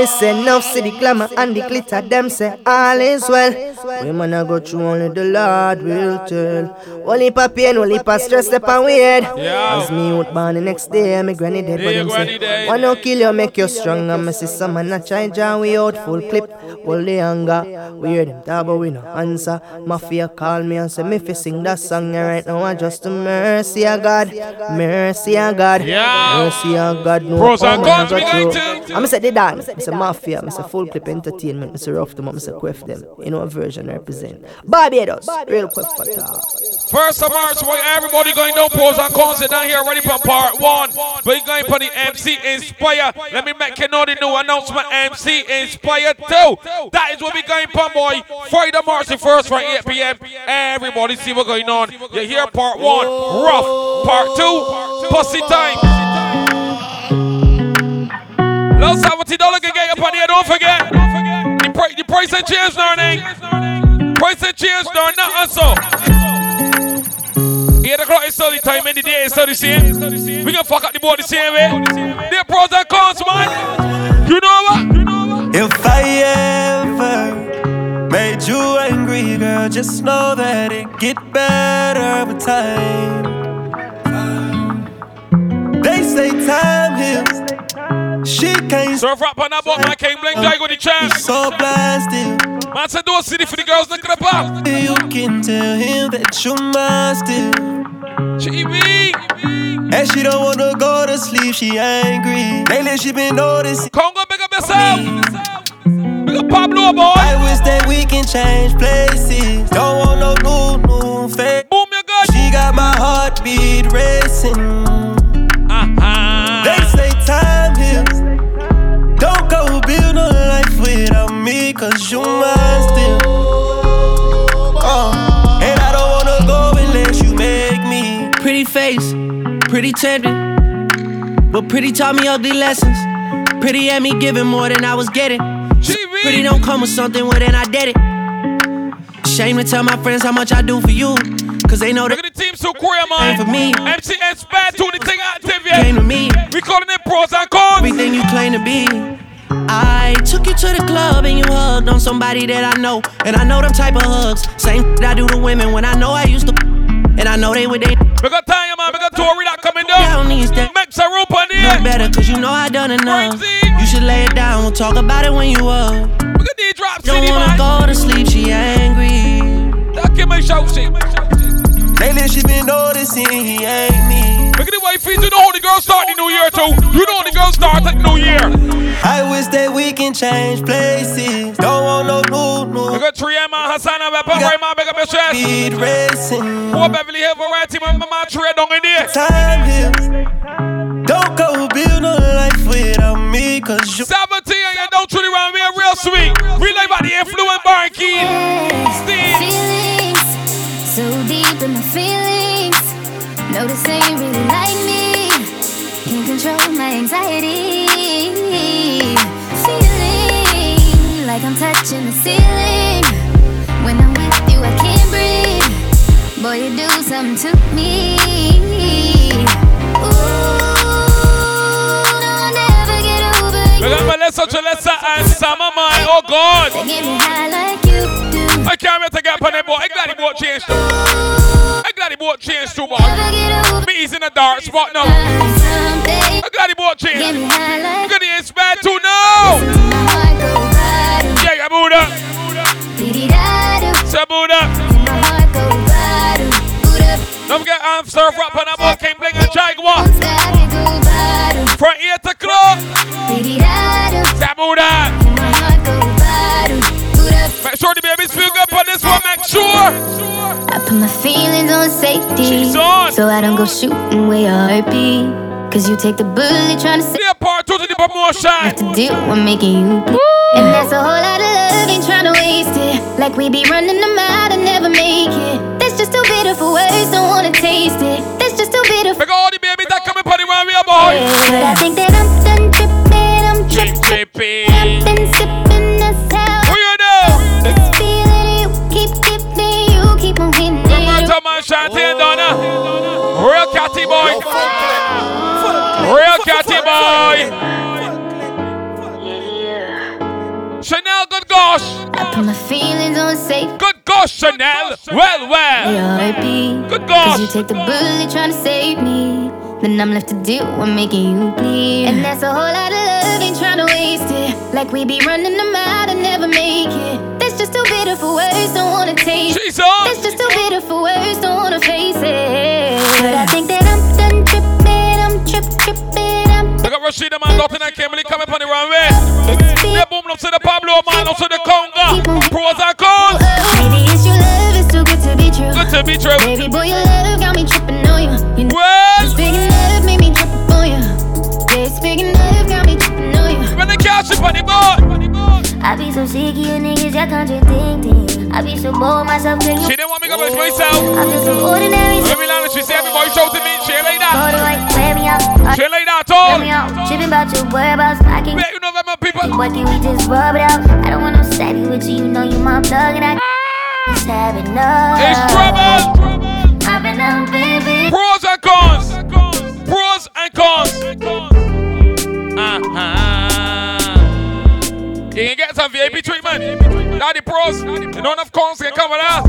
Me say enough see the glamour and the glitter, them say all is well. We man a go through only the Lord will tell. Only pa pain, only pa stress, step and weird. Yeah. As me youth born the next day, me granny dead, but Yeah, them granny say, dead. wanna kill you, make you stronger. Me see some man a try jam we out full clip, hold the anger. We hear them talk, but we no answer. Mafia call me and say me fi sing that song yeah, right now. I just a mercy of God, mercy of God, Yeah. mercy of God. No Pros and power man cons, a we go going through. to- I'm say they dance, I say mafia, I say Fullklipp entertainment, I'm say rough them up, I say quiff them. You know what version represent. Barbados, real quick for talk. First of March, where everybody going down pros and cons sit down here ready for part one. We going for the MC Inspire. Let me make you know the new announcement MC Inspire 2. That is what we going for, boy. Friday, March the 1st from 8 p.m. Everybody see what's going on. You hear part one, rough. Part two, pussy time. $70 can get up on here, don't forget. The, pri- the price and change now, eh? Price and change now, not also. 8 o'clock is study time, and the day is study same. We gonna fuck up the board the same way. They're pros and cons, man. You know what? If I ever made you angry, girl, just know that it get better with time. They say time heals. She can't Surf rap on that man. King Bling Jai with the chance. so blasted. Man said, do a city for the girls, look at the pop. You can tell him that you're mine still. GB. And she don't wanna go to sleep, she angry. Lately she been noticing. Congo, big up yourself. Big up Pablo, boy. I wish that we can change places. Don't want no new, new face. Boom, you good. She got my heartbeat racing. Cause you mine still. Uh, and I don't wanna go unless you make me. Pretty face, pretty tempting. But pretty taught me ugly lessons. Pretty had me giving more than I was getting. Pretty don't come with something, well then I did it. Shame to tell my friends how much I do for you. Cause they know that Look at the team so queer, man. for me. MC Expand to the thing active, yeah. came to me. We calling it pros and cons. Everything you claim to be. I took you to the club and you hugged on somebody that I know. And I know them type of hugs. Same that I do to women when I know I used to. And I know they would they We got time, man. We got Tory that coming down. down these days. Make some room on Know here. better cause you know I done enough. You should lay it down, we'll talk about it when you up. Look at these drop Don't city, wanna man. go to sleep, she angry. That give me shout shit. Lately she been noticing he ain't me. Look at the way feet. You know how the girls start the new year too. You know how the girls start the new year. I wish that we can change places. Don't want no new, new. Look at 3M man, Hassan and Pepper, right man, big up your chest. Speed racing. Poor Beverly Hill variety, man, my man, trade down in there. Time heals. Don't go build no life without me, cause you. 17 and you don't truly around me, real sweet. We like about the influence bar key. Steve. Notice really like me. Can't control my anxiety. Feeling like I'm touching the ceiling. When I'm with you, I can't breathe. Boy, you do something to me. Ooh, no, I'll never get over you. Remember, let's touch a lesser and summer man. Oh God. They get me high like. I can't wait to get up on that boat. I glad the boat changed I boat changed too, man. Never get over Me is in a dark spot now. I glad the boat changed. me high like Look at the inspired too now. my heart go bottom. Yeah, yeah, Buddha. Dee-dee-da-do. Buddha. My heart go bottom. Boot up. Don't forget I'm surf rap on that boat. Bling and Jaguar. Won't stop it go bottom. From 8 o'clock. Dee-dee-da-do. Say Buddha. My heart go bottom. Boot up. Make sure sure. I put my feelings on safety. On. So I don't go shooting where your heartbeat. Cause you take the bullet trying to say Be a part two to the promotion. to deal with making you bleed. And that's a whole lot of love, ain't trying to waste it. Like we be running them out and never make it. That's just too bitter for words, don't wanna taste it. That's just too bitter for Make all the babies that on the one we are boy. But I think that I'm done tripping, I'm tripping. I've been sipping, it. on, and Donna. Real catty boy. Real catty boy. Chanel, good gosh. I put my feelings on safe. Good gosh, Chanel. Well, well. Good gosh. Cause you take the bullet trying to save me. Then I'm left to deal with making you bleed. And that's a whole lot of love, ain't trying to waste it. Like we be running them out and never make it. Just too bitter for words, don't wanna taste it. That's just too bitter for words, don't wanna face it. But I think that I'm done tripping, I'm trip tripping. I'm I got Rashida man, Lottie and Kimberly coming on the runway. Yeah, boom, up to the Pablo man, up to the Conga. I be so sick of you niggas, y'all contradicting. I be so bold myself, can you? She didn't want me to go to myself. I feel so ordinary. Let me learn she say everybody show to me. She like that. Hold right, wear me out. She like that, all. Wear me. Tripping about your whereabouts. I can. Yeah, you know that, my people. What can we just rub it out? I don't want no savvy with you. You know you my plug and I just have enough. It's trouble. I've been out, baby. Pros and cons. Some VIP treatment. Now the pros. And none of cons can come with us.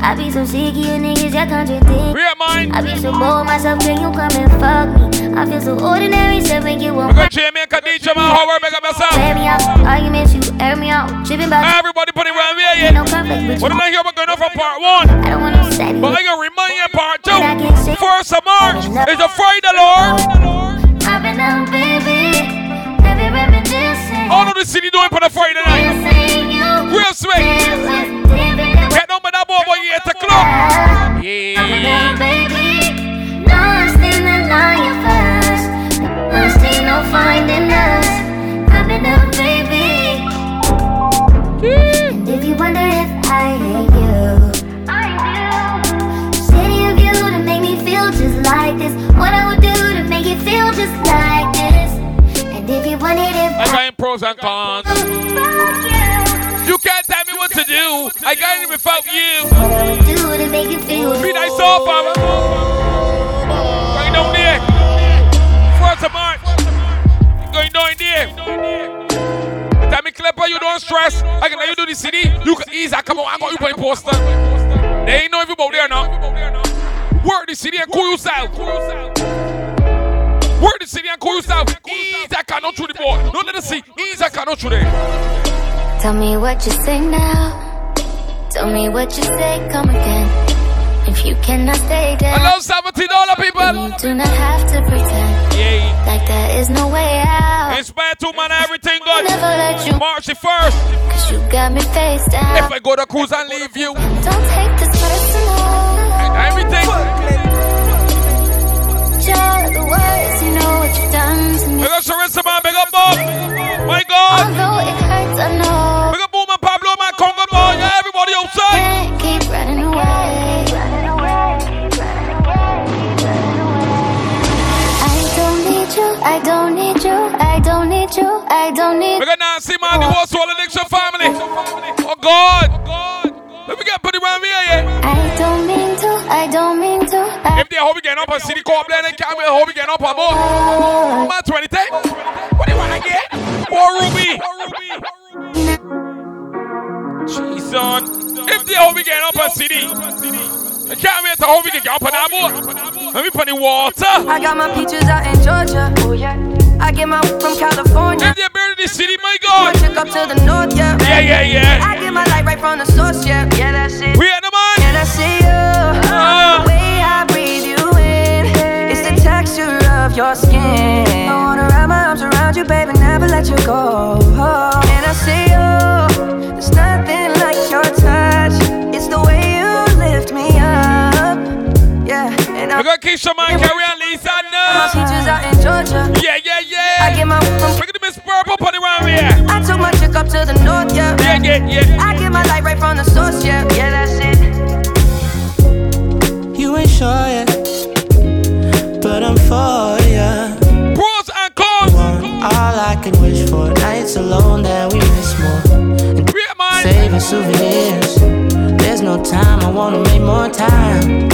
I be so sick of you niggas, y'all contradict. We are mine. I be so bold myself, can you come and fuck me? I feel so ordinary, so make you want my Jamie and Khadija, man, how make up yourself? Wear me out, arguments, you air me out, tripping about Everybody put it around here, yeah. No conflict with what you. did I hear about going on for part one? I don't want no steady. But I gonna remind you part two. First of March is the Friday, Lord. I've been out, baby. Heavy reminiscing. All of the city doing for the Friday night. Real sweet. Get by that boy boy 8 o'clock. Yeah. No standing I got pros and cons. You can't tell me what to do. I got it without you. Be nice off, Father. Going down there. First of March. Going down there. Tell me, Clipper, you don't stress. I can let you do the city. You can ease. I come on, I got you put poster. They ain't know if you about there now. Work the city and cool yourself. Work the city and cool yourself. Cannot through the board. Don't let us see. Cannot through there. Tell me what you say now. Tell me what you say, come again. If you cannot stay down, I love seventy dollar people. You do not have to pretend yeah. like there is no way out. Inspire two man, everything good. Never let you March the first. Cause you got me face down. If I go to cruise and leave you, don't take this personal. Everything. Just the words, done to me. Big up Sharissa, man. Big up Bob. My God. Although it hurts, I know. Big up Boom and Pablo, man. Conga boy. Yeah, everybody outside. Can't keep running away. Running away. Running away. Running away. I don't need you. I don't need you. I don't need you. I don't need. You. Big up Nancy, man. The whole Swallow Addiction family. Oh God. Let me get put it around here, yeah. I don't mean to. I don't mean to. I If they hope we get up a city co-op, then they can't wait. Hope we get up a more. Man, 20 10. What do you want to get? More Ruby. Jeez, son. If they hope we get up a city. I can't wait to hope we can get up on that boat. Let me put the water. I got my peaches out in Georgia. Oh yeah. I get my from California. If they're buried in the city, my God. Took up to the north, yeah. Yeah, yeah, yeah. I get my light right from the source, yeah. Yeah, that's it. We at the man. And I see you. You, baby, never let you go. And I see you. There's nothing like your touch. It's the way you lift me up. Yeah. And We're gonna keep some man carry on Lisa my now. peaches out in Georgia. Yeah, yeah, yeah. I yeah. get my from Look at the Miss Purple put it around here. I took my chick up to the north, yeah. Yeah, yeah, yeah. I get my light right from the source, yeah. Yeah, that's it. You ain't sure yet, but I'm for time, I wanna make more time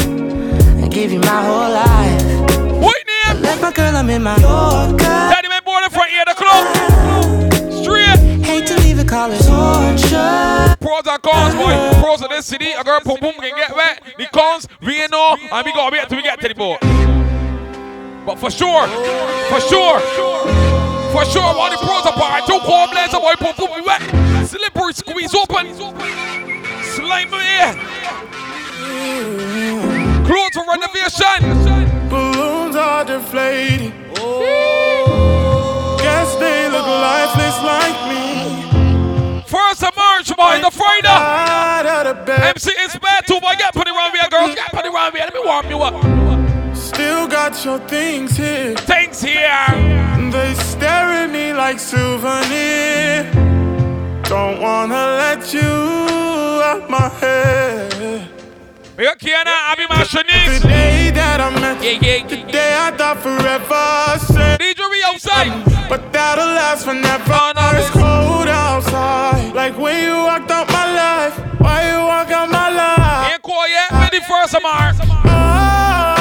and give you my whole life. What name? Left my girl, I'm in my Yorker. Daddy man born in front here the club. Straight. Hate to leave it, call it torture. Pros and cons, boy. Pros of this city. A girl boom boom can get wet. The cons, we know, and we gotta wait till we get to the boat. But for sure, for sure, for sure, while the pros apart, two cold blades, boy, boom boom, we wet. Slippery squeeze open. Slime here. Clothes renovation. Balloons are deflating. Guess they look lifeless like me. First of March, boy, the Friday. Out of the bed. MC is bad too, boy. Get put it around here, girls. Get put it around here. Let me warm you up. Still got your things here. Things here. They stare at me like souvenir. Don't wanna let you out my head. We got Kiana, I be my The day that I met Yeah, you, yeah, the yeah. day I thought forever. Said, DJ Ree outside. but that'll last forever. Oh, no, it's cold outside. Like when you walked out my life. Why you walk out my life? Ain't quiet. Ready of March. I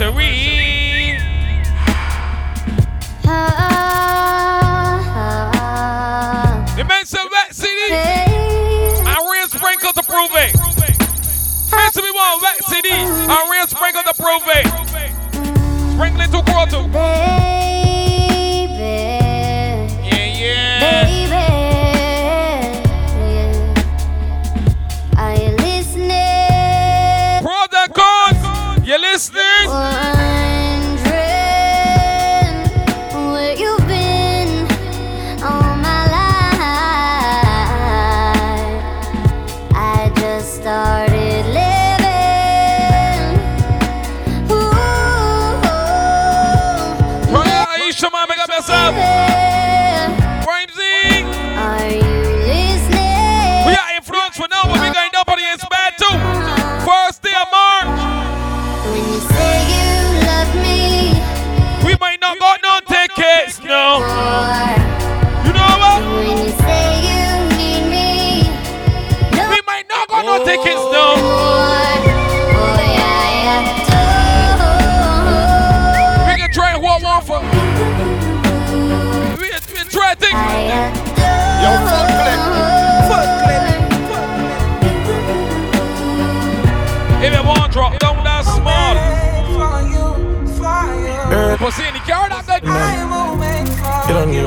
anniversary. The men say wet city. And real sprinkle to prove it. Men say we want wet city. And real sprinkle to prove it. Sprinkle it to grow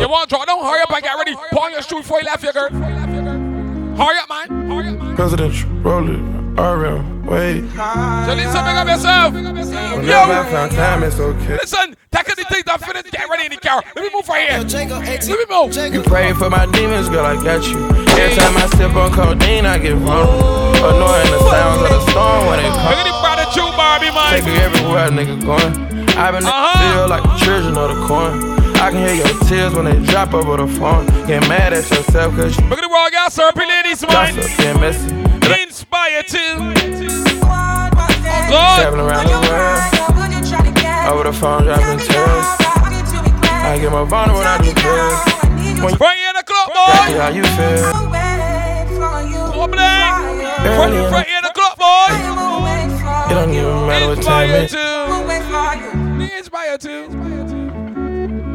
you. You want drop down? Hurry up and get ready. Put on your shoe before you left your girl. Hurry up, man. Hurry up, man. Presidential, roll it, RM, wait. So listen, make up yourself. Whenever Yo. I found time, it's okay. Listen, tackle the things that finished. Get ready in the car. Let me move right here. Let me move. You pray for my demons, girl, I got you. Every time I sip on codeine, I get vulnerable. Annoying the sounds of the storm when it Look comes. at the brother Chew Barbie, Take man. you everywhere, nigga, going. I've been Uh-huh. feel like the children of the corn. I can hear your tears when they drop over the phone. Get mad at yourself cause you Look at the raw gas serpent ladies, man. gossip, getting messy. Inspire too. Oh, God. Traveling around the world. Over the phone, dropping tears. I get more vulnerable when I do this. When you Right in the club, boy. how you feel. Come on, Front, Early in the, here in the club, boy. it don't even matter what time Inspire it too. Inspire too.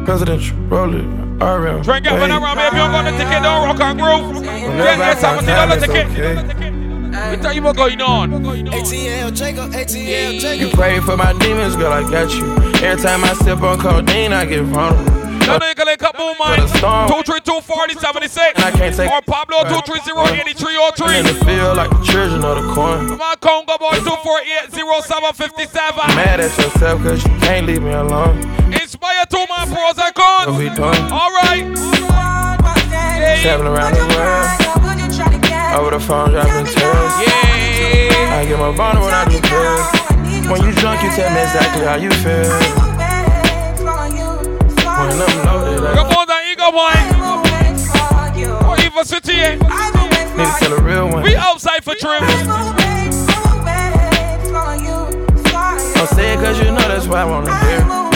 Presidential, roll it, RM. Drink up when I'm around me. If you don't got the ticket, don't rock and groove. Whenever Get I your find $70 time, ticket. okay. Let me tell you what's going on. ATL Jacob, ATL You pray for my demons, girl, I got you. Every time I sip on codeine, I get vulnerable. No, no, you can link up, boom, man. To the storm. 232 4076. And I can't take- Or Pablo Right. 230 In 8303. the field like the children of the corn. My Congo boy 248 0757. Mad at yourself cause you can't leave me alone. Inspire to my pros and cons. What we doing? All right. Traveling around the world. Over the phone, dropping tears. Yeah. I get my bottle when I do pills. When you drunk, you tell me exactly how you feel. When I'm loaded, I come on, that ego wine. Or even city. Eh? Need to tell a real one. We outside for trips. Don't say it cause you know that's why I wanna hear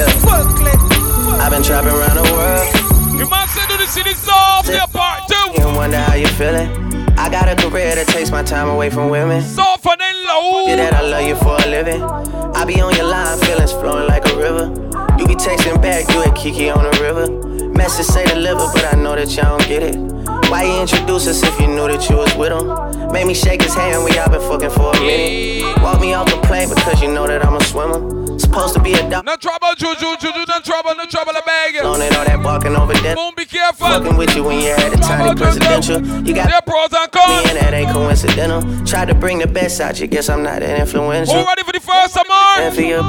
Yeah. I've been trapping around the world. You must do the city soft, yeah, part two. And wonder how you feeling. I got a career that takes my time away from women. Soft and low. Yeah, that I love you for a living. I be on your line, feelings flowing like a river. You be texting back, you and Kiki on the river. Message say deliver, but I know that y'all don't get it. Why you introduce us if you knew that you was with him? Made me shake his hand, we all been fucking for a minute. Walk me off the plane because you know that I'm a swimmer. Supposed to be a dog. No trouble, Juju, Juju, no trouble, no trouble, a bag. On it, all that walking over there. Boom, be careful. Fucking with you when you had a tiny presidential. You got yeah, pros and cons. Me and that ain't coincidental. Tried to bring the best out you, guess I'm not that influential. Who ready for the first of March? And for you.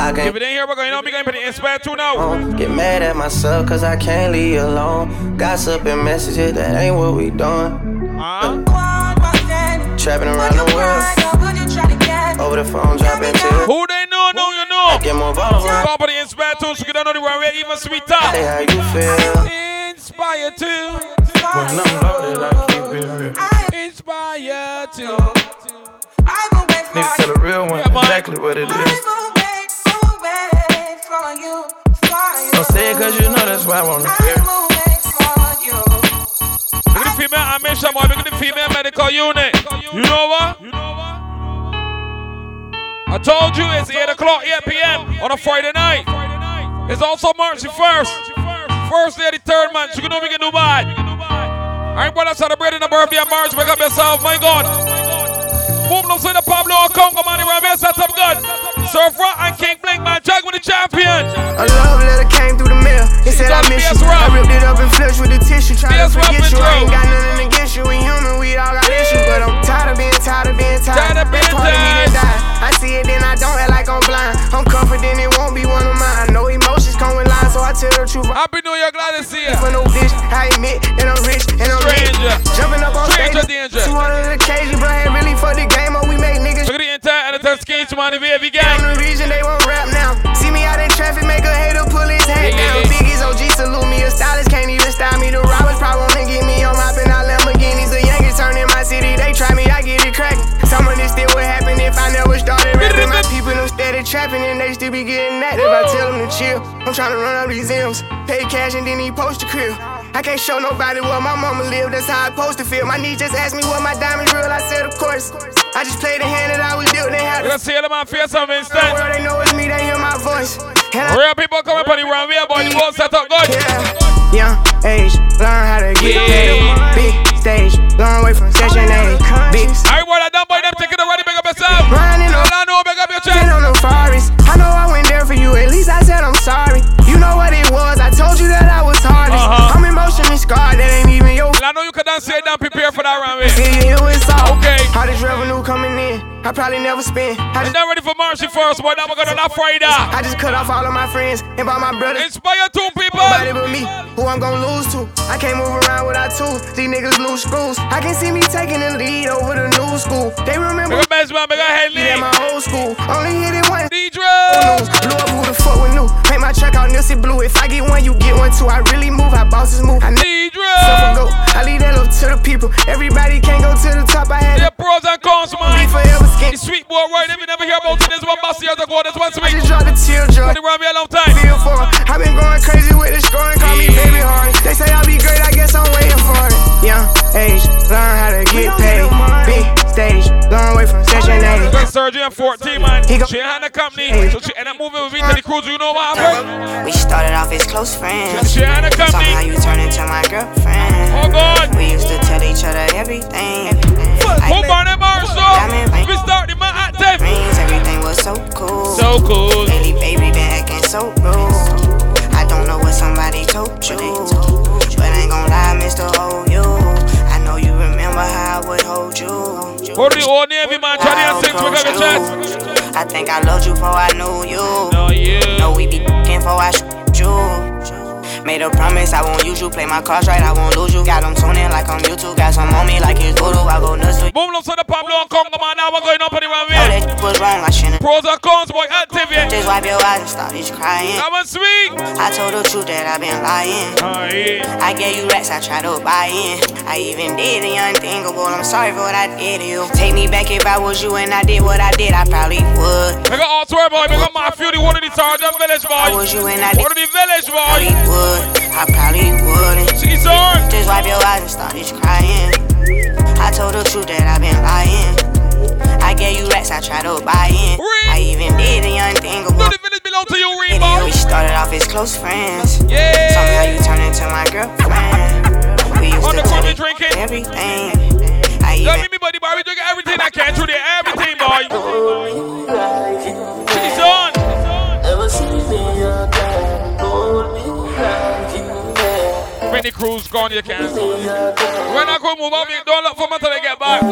I can't. If it ain't here, we're going to be going to Inspire 2 now. Get mad at myself cause I can't leave you alone. Gossip and messages, that ain't what we doing. Uh-huh. Trapping around the world. Over the phone, dropping tears. Who they know, know you know. Get more vulnerable. Top of the Inspire 2, so you don't know the one way, even sweeter. Hey, how you feel? Inspire 2. When I'm loaded, I keep it real. Inspire 2. Need to tell a real one yeah, exactly what it is. Don't say it cause you know that's why I wanna hear. Look at the female admission, boy. Look at the female medical unit. You know what? You know what? I told you it's 8 o'clock, 8 p.m. on a Friday night. It's also March the 1st. First day of the third month. You can know we can do bad. Alright, brother, celebrating the birthday of March. Wake up yourself, my God. Boom, no the Pablo Congo, man. We're set up good. Surf Rock and King Blink, man. Jack with the champion. A love letter came through the mail. It said I miss you. I ripped it up and flushed with the tissue. Trying to forget you. I ain't got nothing against you. We human, we all got issues. But I'm tired of being tired of being tired. Tired of being tired. I see it, then I don't act like I'm blind. I'm confident it won't be one of mine. I know emotions come with lines, so I tell the truth. Happy New Year, glad to see you. For no bitch, I admit that I'm rich and I'm Stranger. rich. Jumping up on Stranger stage, danger. 200 occasions, but I ain't really for the game. Or we make niggas. Look at the entire editor scheme to money VAV gang. I'm the reason they won't steady trapping and they still be getting active. I tell them to chill. I'm trying to run up these M's. Pay cash and then he post a crib. I can't show nobody where my mama live, that's how I supposed to feel. My niece just asked me what my diamonds real, I said of course. I just played the hand that I was dealt. They had to see them on face of instant. The they know it's me, they hear my voice. Real people coming up on the run, real boy, the boat set up good. Yeah, young age, learn how to get yeah. paid. Big stage, long way from session A. Big. Boy, that dumb boy, them ready, big up. Running on, I know, big up your chest. on the forest. I know I went there for you, at least I said I'm sorry. You know what it was, I told you that I was hardest. Uh-huh. I'm emotionally scarred, that ain't even your. I know you can dance it down, prepare for that. Yeah, yeah, it's all. Okay. How this revenue coming in? I probably never spend. I just, not ready for March first, boy. Now we're gonna not Friday. I just cut off all of my friends and bought my brothers. Inspire two people. Nobody but me, who I'm gonna lose to. I can't move around without tools. These niggas lose screws. I can see me taking the lead over the new school. They remember. Big best man, big head lead. my old school. Only hit it once. Blew up who the fuck with new. Make my track out Nilsy Blue. If I get one, you get one too. I really move, how bosses move. I D-Dre. Go. I leave that up to the people. Everybody can't go to the top. I had yeah, pros and cons, man. Forever skin. Sweet boy right? If you never hear about it, this one boss years ago, this one sweet. I just dropped the teardrop. Been around me a long time. Feel for. I've been going crazy A. Good surgeon 14, man. He go- she had the company, so she ended up moving with me to the cruise. You know what happened? We started off as close friends. She had the company. Somehow you turned into my girlfriend. Oh God. We used to tell each other everything. Who burned it, Marshall? We started my active. Everything was so cool. So cool. Lately, baby, been acting so rude. I don't know what somebody told you. But I ain't gon' lie, Mr. Hold oh, You. Remember how I would hold you. Hold the old Navy man, try to we got a chance. I think I loved you before I knew you. No, you. Know we be f***ing before I shoot you. Made a promise I won't use you. Play my cards right, I won't lose you. Got them tuning like I'm YouTube. Got some on me like it's voodoo. I go nuts. Boom, let's the Pablo and Congo man. Now we're going up on the run Oh, that was wrong. I shouldn't. Pros and cons, boy, active yeah. Just wipe your eyes and start just crying. Come on, sweet. I told the truth that I've been lying. Oh, yeah. I gave you racks, I tried to buy in. I even did the unthinkable. I'm sorry for what I did to you. Take me back if I was you and I did what I did. I probably would. We got all swear boy. We got my fury. One of the sergeant village boy. I was you and I did. One of the village boy. Would. I probably wouldn't. See, sir. Just wipe your eyes and start just crying. I told the truth that I've been lying. I gave you racks, I tried to buy in. I even did the unthinkable. No, the village belong to you, Remo. We started off as close friends. Yeah. Somehow you turned into my girlfriend. We used On to the drinking. everything. I even meet me, buddy, boy. We drink everything I can through there. Everything, boy. Can. Many crews gone, you can. When I go move on, don't look for me until I get back.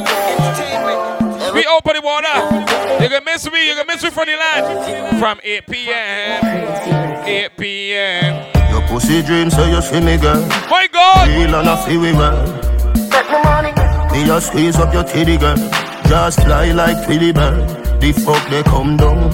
We open the water. You can miss me. You can miss me from the land. From 8 p.m. 8 p.m. Your pussy dream, so you see me, girl. My God. Real and I feel we well. Me just squeeze up your titty, girl. Just fly like Twilly bird. The fuck they come down.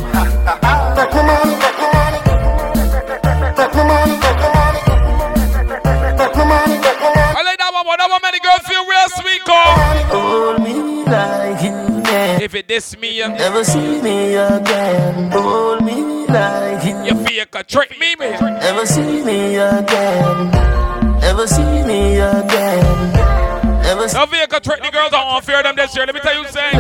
Can. If it diss me, you Never see me again. Hold me like you you you can trick me, man. Never see me again. Never see me again. Never see No vehicle trick the girls. Don't fear them this year. Let me tell you something.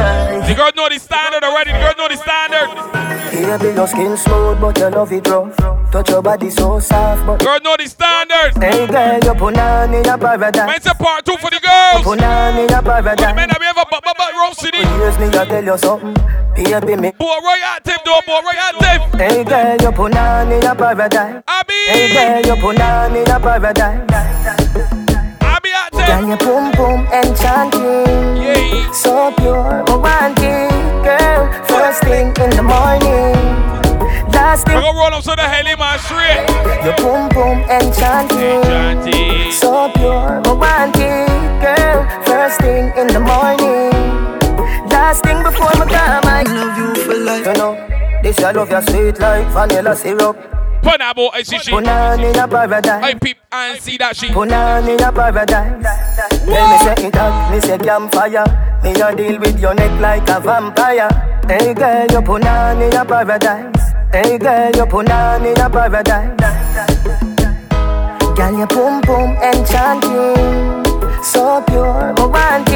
The girls know the standard already. The girls know the standard. Baby, your skin smooth, but your love it rough. Touch your body so soft, but Girls know the standard. Hey girl, you put on in a paradise. Man, it's a part two for the girls. Put on in a paradise. men that we ever but but but City. Here's me, I tell you something. Baby, me. Boy, right active, though. Boy, right active. Hey girl, you put on in a paradise. I be, Hey girl, you put on in a paradise. I be active. Can you boom boom enchanting? Yeah. So pure, romantic, girl. First thing in the morning, last thing. gonna roll up to the heli man straight. You boom boom enchanting. Chanty. So pure, romantic, girl. First thing in the morning, last thing before my come. I love you for life. You know, this I love your sweet like vanilla syrup. Pineapple, I see she. Put on in a paradise. I peep and see that she. Put on in a paradise. Tell me say it hot, me say campfire. Me a deal with your neck like a vampire. Hey girl, you put on in a paradise. Hey girl, you put on in a paradise. Girl, you boom boom enchanting, so pure, oh, romantic, girl.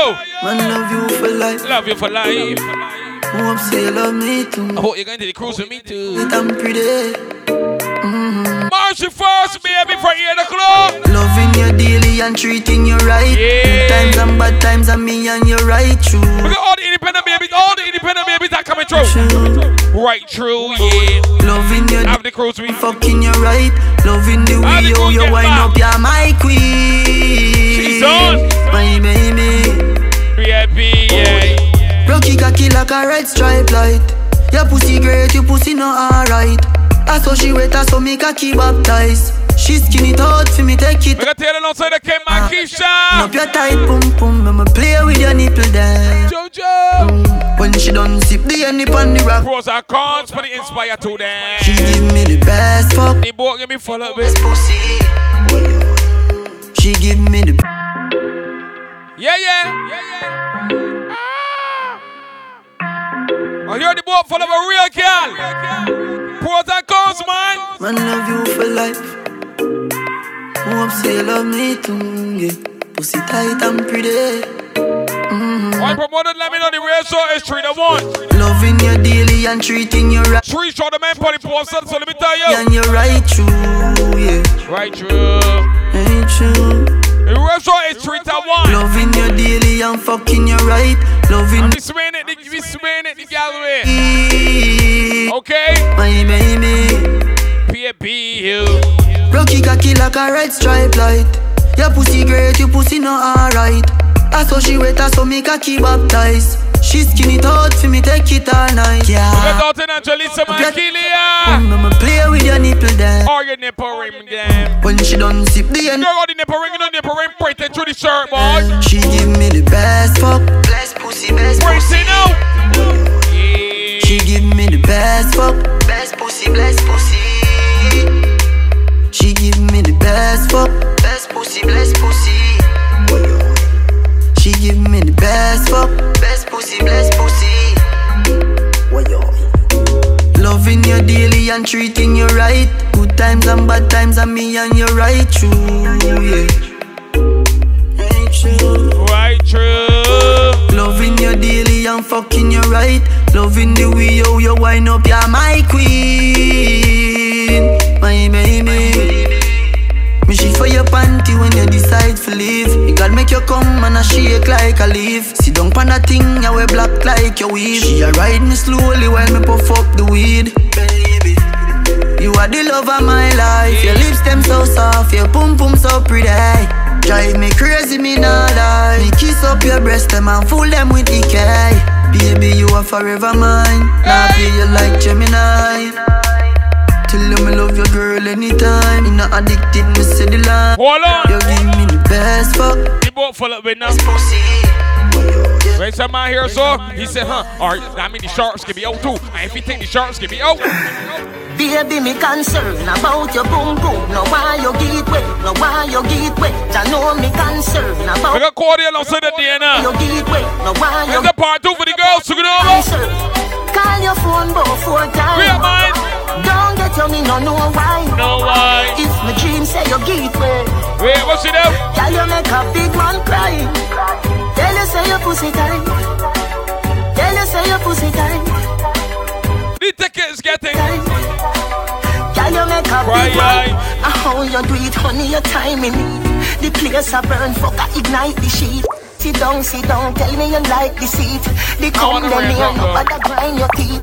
Man, love you for life. Love you for life. Hope say you love me too. I hope you're going to the cruise with me too. That I'm pretty. Mm-hmm. March first, baby, for 8 o'clock. Loving you daily and treating you right. Yeah. Good times and bad times and me and you right true. We got all the independent babies, all the independent babies that coming through. Right true, yeah. Loving you Have the cruise with me. fucking you right. Loving the way the you, you wind up, you're my queen. She's on. My baby. Yeah. Rocky cocky like a red stripe light. Your pussy great, your pussy not alright. I saw she wet, I saw me cocky baptized. She skin it out for me, take it We got Taylor outside the Kim and Up Keisha. your tight pum pum, I'ma play with your nipple there. Jojo. When she done sip the honey on the rock, Pros and cons for the Inspire to them. she give me the best fuck The boy give me full up it. pussy. She give me the Yeah, yeah. Yeah, yeah. Ah. I hear the boy full of a real girl. Pros and cons, man. man love you for life. Hope say you love me too, yeah. Pussy tight and pretty. Why promoted let me know the real show is three to one. Loving you daily and treating you right. Three show the man party poster, so let me tell you. And you're right true, yeah. Right true. Ain't true. The real show is three to one. Loving you daily and fucking you right. Loving I'm swaying it, the- we swaying it the gallery. Okay? my baby. PAP Hill. Rocky cocky like a red stripe light. Your pussy great, your pussy not alright. I saw she wet, I saw me cocky baptized. She skinny out for me, take it all night. Yeah. We got Dalton Angelisa Mankilia. Mama play with your nipple then. Or your nipple ring then. When she done sip the end. Girl, got the nipple ring, you know nipple ring, break it through the shirt, boy. She give me the best fuck. Best pussy, best Break pussy. now. She give me the best fuck. Best pussy, best pussy. She give me the best fuck. Best pussy, best pussy. She give me the best fuck. Best pussy, best pussy. Loving you daily and treating you right. Good times and bad times and me and you right true. Yeah. Right true. Right true. Loving you daily and fucking you right. Loving the way you, you wind up, you're my queen. My baby. For your panty when you decide to leave. You gotta make you come and I shake like a leaf. Sit down pon that thing, you wear black like your weave. She a ride me slowly while me puff up the weed. Baby, you are the love of my life. Your lips them so soft, your pum pum so pretty. Drive me crazy, me not lie. Me kiss up your breast them and fool them with decay. Baby, you are forever mine. Now be you like Gemini. Tell you me love your girl anytime. You not addicted, me say the line. Hold on. You give me the best fuck. The boat full of with now. When some man here so, he said, huh, alright, that mean the sharks can be out too. And if you think the sharks can be out, Baby, me concerned about your boom boom. No why you get wet, no why you get wet. I know me concerned about we got Cordial on Sunday day now. you get wet, no why you It's a part two for the girls over. Call your phone about four times. Real mind. Get on me, no know why. No why. If my dream say you get wet, Wait, what's it up? Girl, you make a big man cry. Tell you say your pussy tight. Tell you say your pussy tight. The ticket's getting. Girl, you make a Cry, big man. Ah, How you do it, honey, your timing. The place a burn, fuck, I ignite the sheet. Sit down, sit down, tell me you like the seat. The come them here, up, no though. bother grind your teeth.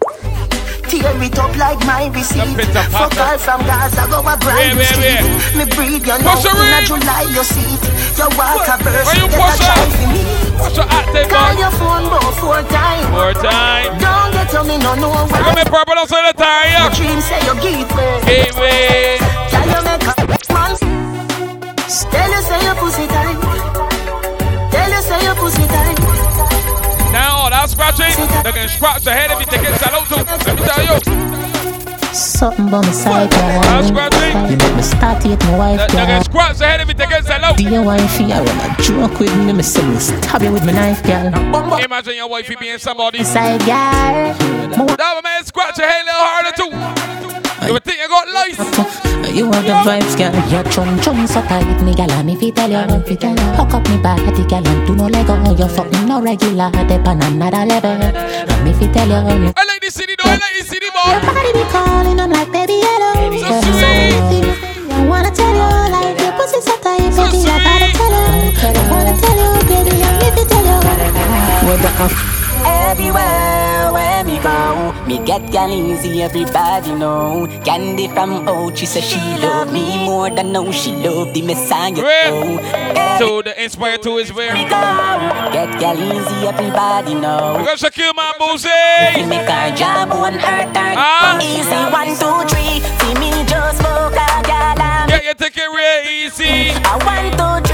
Tear it up like my receipt. Fuck all from Gaza, go a bride wait, street. wait. Me breathe, you know, in a in. July, your seat. Your water burst, you get a try for me. Your Call your phone about four times. More time. Don't get on me, no, no, I got why. me purple time, Your yeah. dream say you wet. Gateway. Tell you make a man. Tell you say your pussy tight. Tell you say your pussy tight. That scratching, they can scratch the head if you take it out too. Let me tell you. Something by my side, girl. scratching. You make me start to hit my wife, They, they can girl. scratch the head if you take it out. Dear wifey, I wanna joke with me, me say me stab you with my knife, girl. Imagine your wifey being somebody. Side, girl. That man scratch your head a little harder too. You would think you got lice. You have the vibes, girl. Your chum chum so tight, me gal. Me fi tell you, fi tell you. Hook up me body, girl, and do no lego. You fucking no regular, dep on another level. And me fi tell you. I like the city though, I like the city boy. Your body be calling, I'm like, baby, hello. So Girl, sweet. I wanna tell you, like your pussy so tight, baby. I gotta tell you. I wanna tell you, baby, I'm me fi tell you. What the fuck? Everywhere where me go, me get gal easy, everybody know. Candy from Ochi says she love me more than know she love the Messiah. Oh. So the inspire to is where. Get gal easy, everybody know. We got Shaquille my boozy. make our job one hurt her. Ah. Easy one two three, see me just fuck a gal Get your ticket real easy. I one two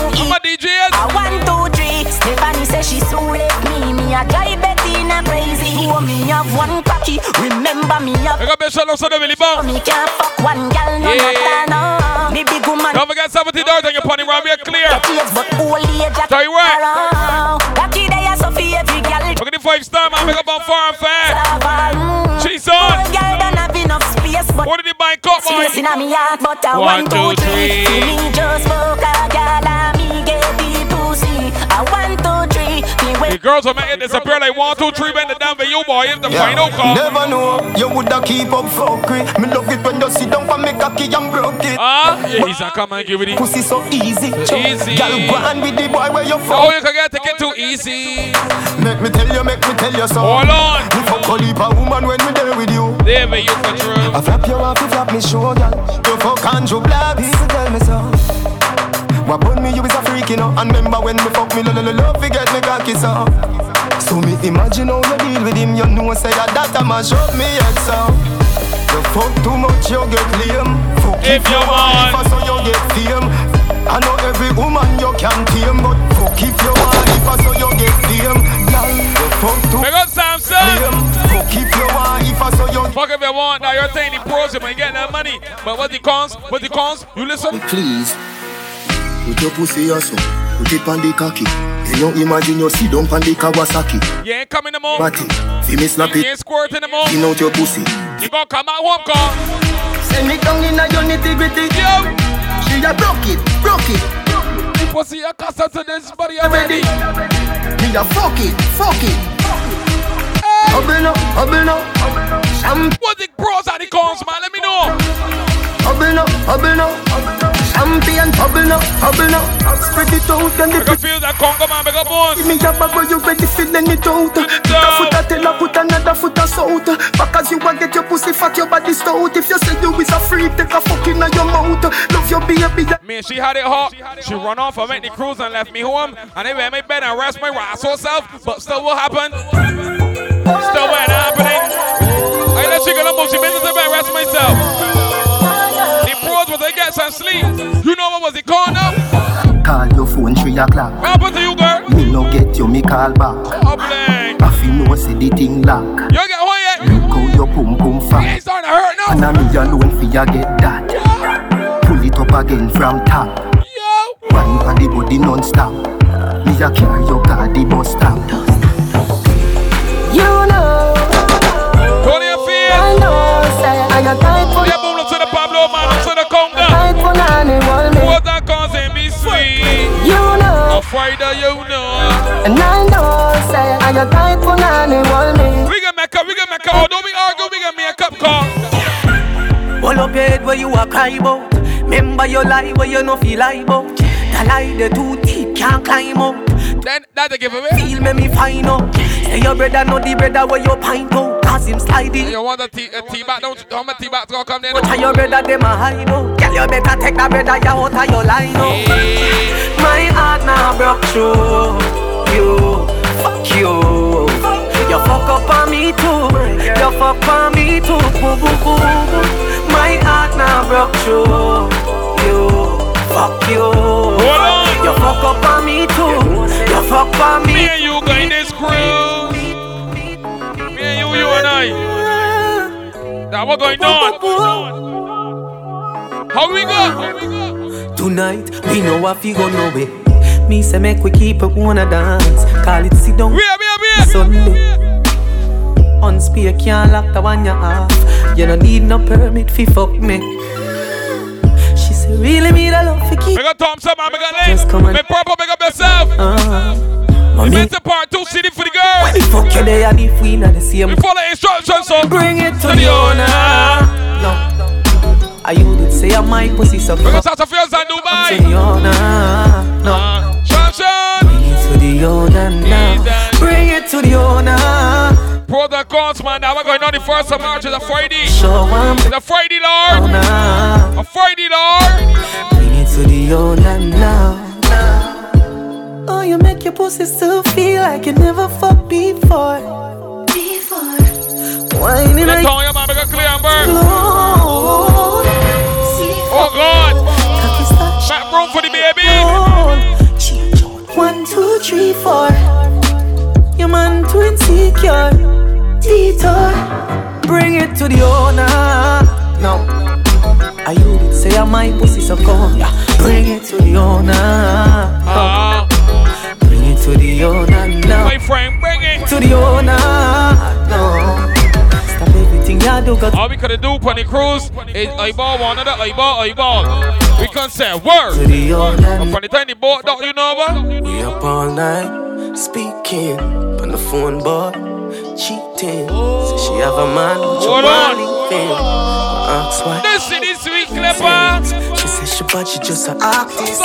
Believe me, it's so easy. My DJs. I one, two, three. Stephanie says she so left me. Me a drive Bettina crazy. You me have one cocky. Remember me I have. got best shot on the Billy Bong. Me can't fuck one gal no Yeah. no. Me big woman. Don't forget 70 dollars on your pony round here clear. Kids, but old age. I Tell you what. around. Five star man, make up on far and fast. Mm. She's on. Old gal don't have enough space, but What did he buy cup boy? space inna me heart. But I One, two, three. three. See me just fuck a and me get the pussy. I three. Me The when girls are making disappear like one, two, three, bend it down for you, boy. If the Yeah. final call. Never know you woulda keep up fuckery. Me love it when you sit down for me cocky and broke it. Ah, yeah, he's not come and give it. in. Pussy so easy. Easy. Girl, go on with the boy where you Oh, from. you can get ticket too easy. Make me tell you, make me tell you so. Hold on. Me fuck a leap a woman when me there with you. David, you control. I flap you off, you flap me show, girl. You fuck Andrew Black. People tell me so. What put me, you is a freak, you know. And remember when me fuck me, lo lo lo love, forget me cocky so. So me imagine how you deal with him, you know say that that a mash up me head so. You fuck too much, you get lame. Fuck If you want. so you get fame. I know every woman you can tame, but fuck if you want, if I so you get fame. Girl, you fuck too Big up Samson. Fuck if you want, if I so you Fuck if you want. Now you're saying the pros, you might get that money. But what the cons? What the cons? You listen. Please, put your pussy also, put it on the cocky. You know, imagine you sit down on the Kawasaki. You ain't coming no more. Batty, see me slap You ain't squirting no more. clean out your pussy. You gonna come out home, call. Send me down in a your nitty gritty. Yo. She a broke it, broke it. Pussy a accustomed to this body already. Me a fuck it, fuck it. Hubble no, hubble no. Champ, What the pros and the cons, man? Let me know. hubble no, hubble no. Champion, hubble no, hubble no. Spread it out and I the can feel that conga, man. Big up bones. Give me a bag where you ready fi lend it out Put a foot a tell her put another foot a south Back as you a get your pussy fat your body stout If you say you is a freak take a fuck inna your mouth Love your baby Me, she had it hot. She run off and went the cruise and left me home. And they went my bed and rest my ass herself. But still what happened? Still what happening? I let you go to. She been to the bed rest myself. The pros was they get some sleep. You know what was it called now? Call your phone three o'clock. What happened to you, girl? Me no get you, me call back. Oh, Public. I feel no say the thing lock. You get home yet? Look how your pum pum fat. It's starting to hurt now. And I me alone for ya get that. Pull it up again from top. Wine on the body non-stop. Me a carry your car the bus stop. You know Tony and Feel. I know say I got Friday, you know. And I know say I got time for nanny want me We can make up, we can make up. Don't we argue, we can make up call. Hold up your head where you a cry about. Remember your lie where you no feel lie about. The lie the too deep can't climb up. Then that a giveaway. Feel me me find out. Oh. Say your brother know the brother where you pint out. Cause him sliding. You want the tea, a tea back? Don't how many tea backs gonna come then? But your brother them a hide out. Girl you better take that brother you out of your line out. My heart now broke through you. Fuck you. You fuck up on me too. You fuck on me too. Boo boo boo. My heart now broke through you. Fuck you. You fuck up on me too. You fuck on me. Me and you got in this cruise. Me and you, you and I. That what going on? How we go? Tonight, we know what we gon' know it. Me say make we keep it wanna dance. Call it sit down. Sunday. Unspear can't lock the one you have. You don't need no permit fi fuck me. Really me the love fi keep. Big up Thompson, man. Big up Just come on. Make purple, big up yourself. Uh, mommy, meant to part two city for the girls. the fuck you there and if we not the same. We follow instructions, so Bring it to the owner. No. I you did say I my pussy so Big up fuck South Affairs and to Dubai. the owner. No. Junction. Bring it to the owner now. Bring it to the owner. Pro the man. Now we're going on the first of March. It's a Friday. Show 'em It's a Friday, Lord. owner. A Friday, Lord. Bring it to the old owner now. Oh, you make your pussy still feel like you never fucked before. Before. Whining Let's like call you, man. Big up clear and burn. Lord. Oh, God. Back room for the baby. One, two, three, four. Your man too insecure. Detour. Bring it to the owner. No. I you did say I my pussy so cold. Yeah. Bring it to the owner. Ah. Bring it to the owner now. My friend, bring it. To the owner. No. Stop everything you do. Got All we could do on the cruise is eyeball one another, eyeball, eyeball. We can say word. to the owner. From the time the boat down, you know what? We up all night, speaking on the phone, boy, cheating. Say she have a man, but you want. I Ask why. Is this week, Clipper. She said she bad, she just a artist.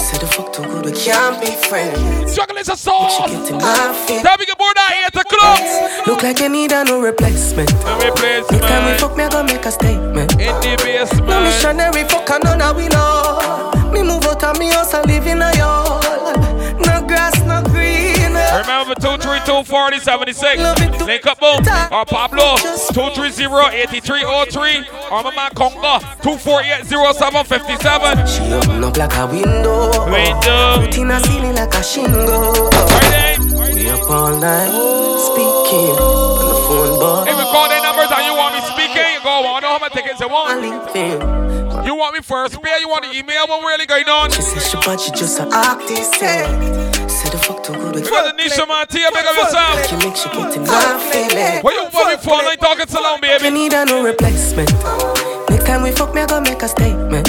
Say the fuck too good, we can't be friends. Struggle is a soul. She getting my feet. Tell me board out here the club. Look like you need a no replacement. No replacement. Next time we fuck, me I gonna make a statement. In the basement. No missionary fuck, I know now we know. Me move out of me house and live in a yard. Remember 232 40 76. Link up boom. Or Pablo 230 8303. Or my man Conga 248 0757. She open up like a window. Window. Put in a ceiling like a shingle. We up all night speaking on the phone, but If you call their numbers and you want me speaking, you go on. I know how many tickets you want. You want me first pay? You want the email? What really going on? She said she bad, she just an artist. The fuck too good. You got the Nisha Martia, big up yourself. You make she get in my feeling. What you me for? I ain't talking so long, baby. Me need a no replacement. Next time we fuck, me I gonna make a statement.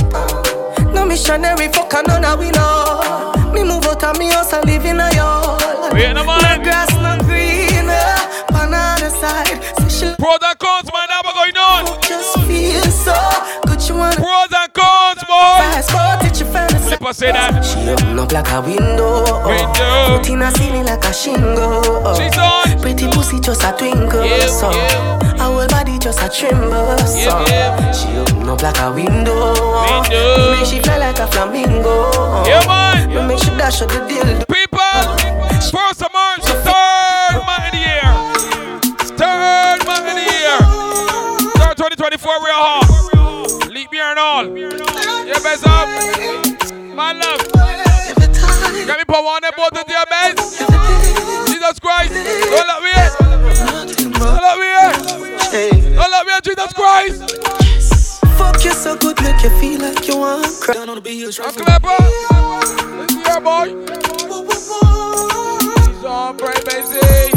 No missionary fuck, I know now we know. Me move out of me house and live in a yard. Wait, no man. No grass, no green. Uh, on the other side, say she Pros and cons, man, how going on? just feel so. You wanna Pros and cons, boy. fast forward, teach your fantasy. Flipper say that. She open up like a window. Window. Put in a ceiling like a shingle. She's on. Pretty pussy just a twinkle. Yeah, so yeah. whole body just a tremble. So yeah. she open up like a window. Window. Make she fly like a flamingo. Yeah, man. Me make she dash out the deal. People, first of March, all. Yeah, best up. My love. Got me put one both of your beds. Jesus Christ. Don't let me in. Don't let me in. Don't let me in, Jesus Christ. Fuck you so good, make you feel like you want to cry. Uncle Pepper. Listen here, boy. He's on pray, baby.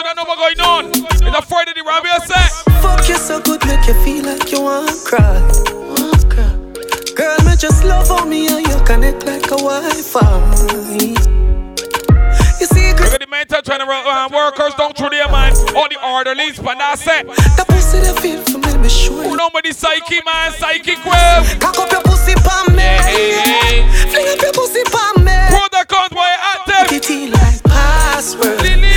First of March, you don't know what's going on. It's a Friday, the Rabia set. Fuck you so good, make you feel like you want cry. Want cry. Girl, me just love how me and you connect like a Wi-Fi. You see, Look at the mental trying to run uh, workers down through there, man. All the orderlies, but that's it. the pussy that feel for me, me sure. Who nobody psyche, man? Psychic web. Cock up your pussy pa me. Hey, hey. Fling up your pussy pa me. Pros and cons, boy, active. Kitty like password. Lily.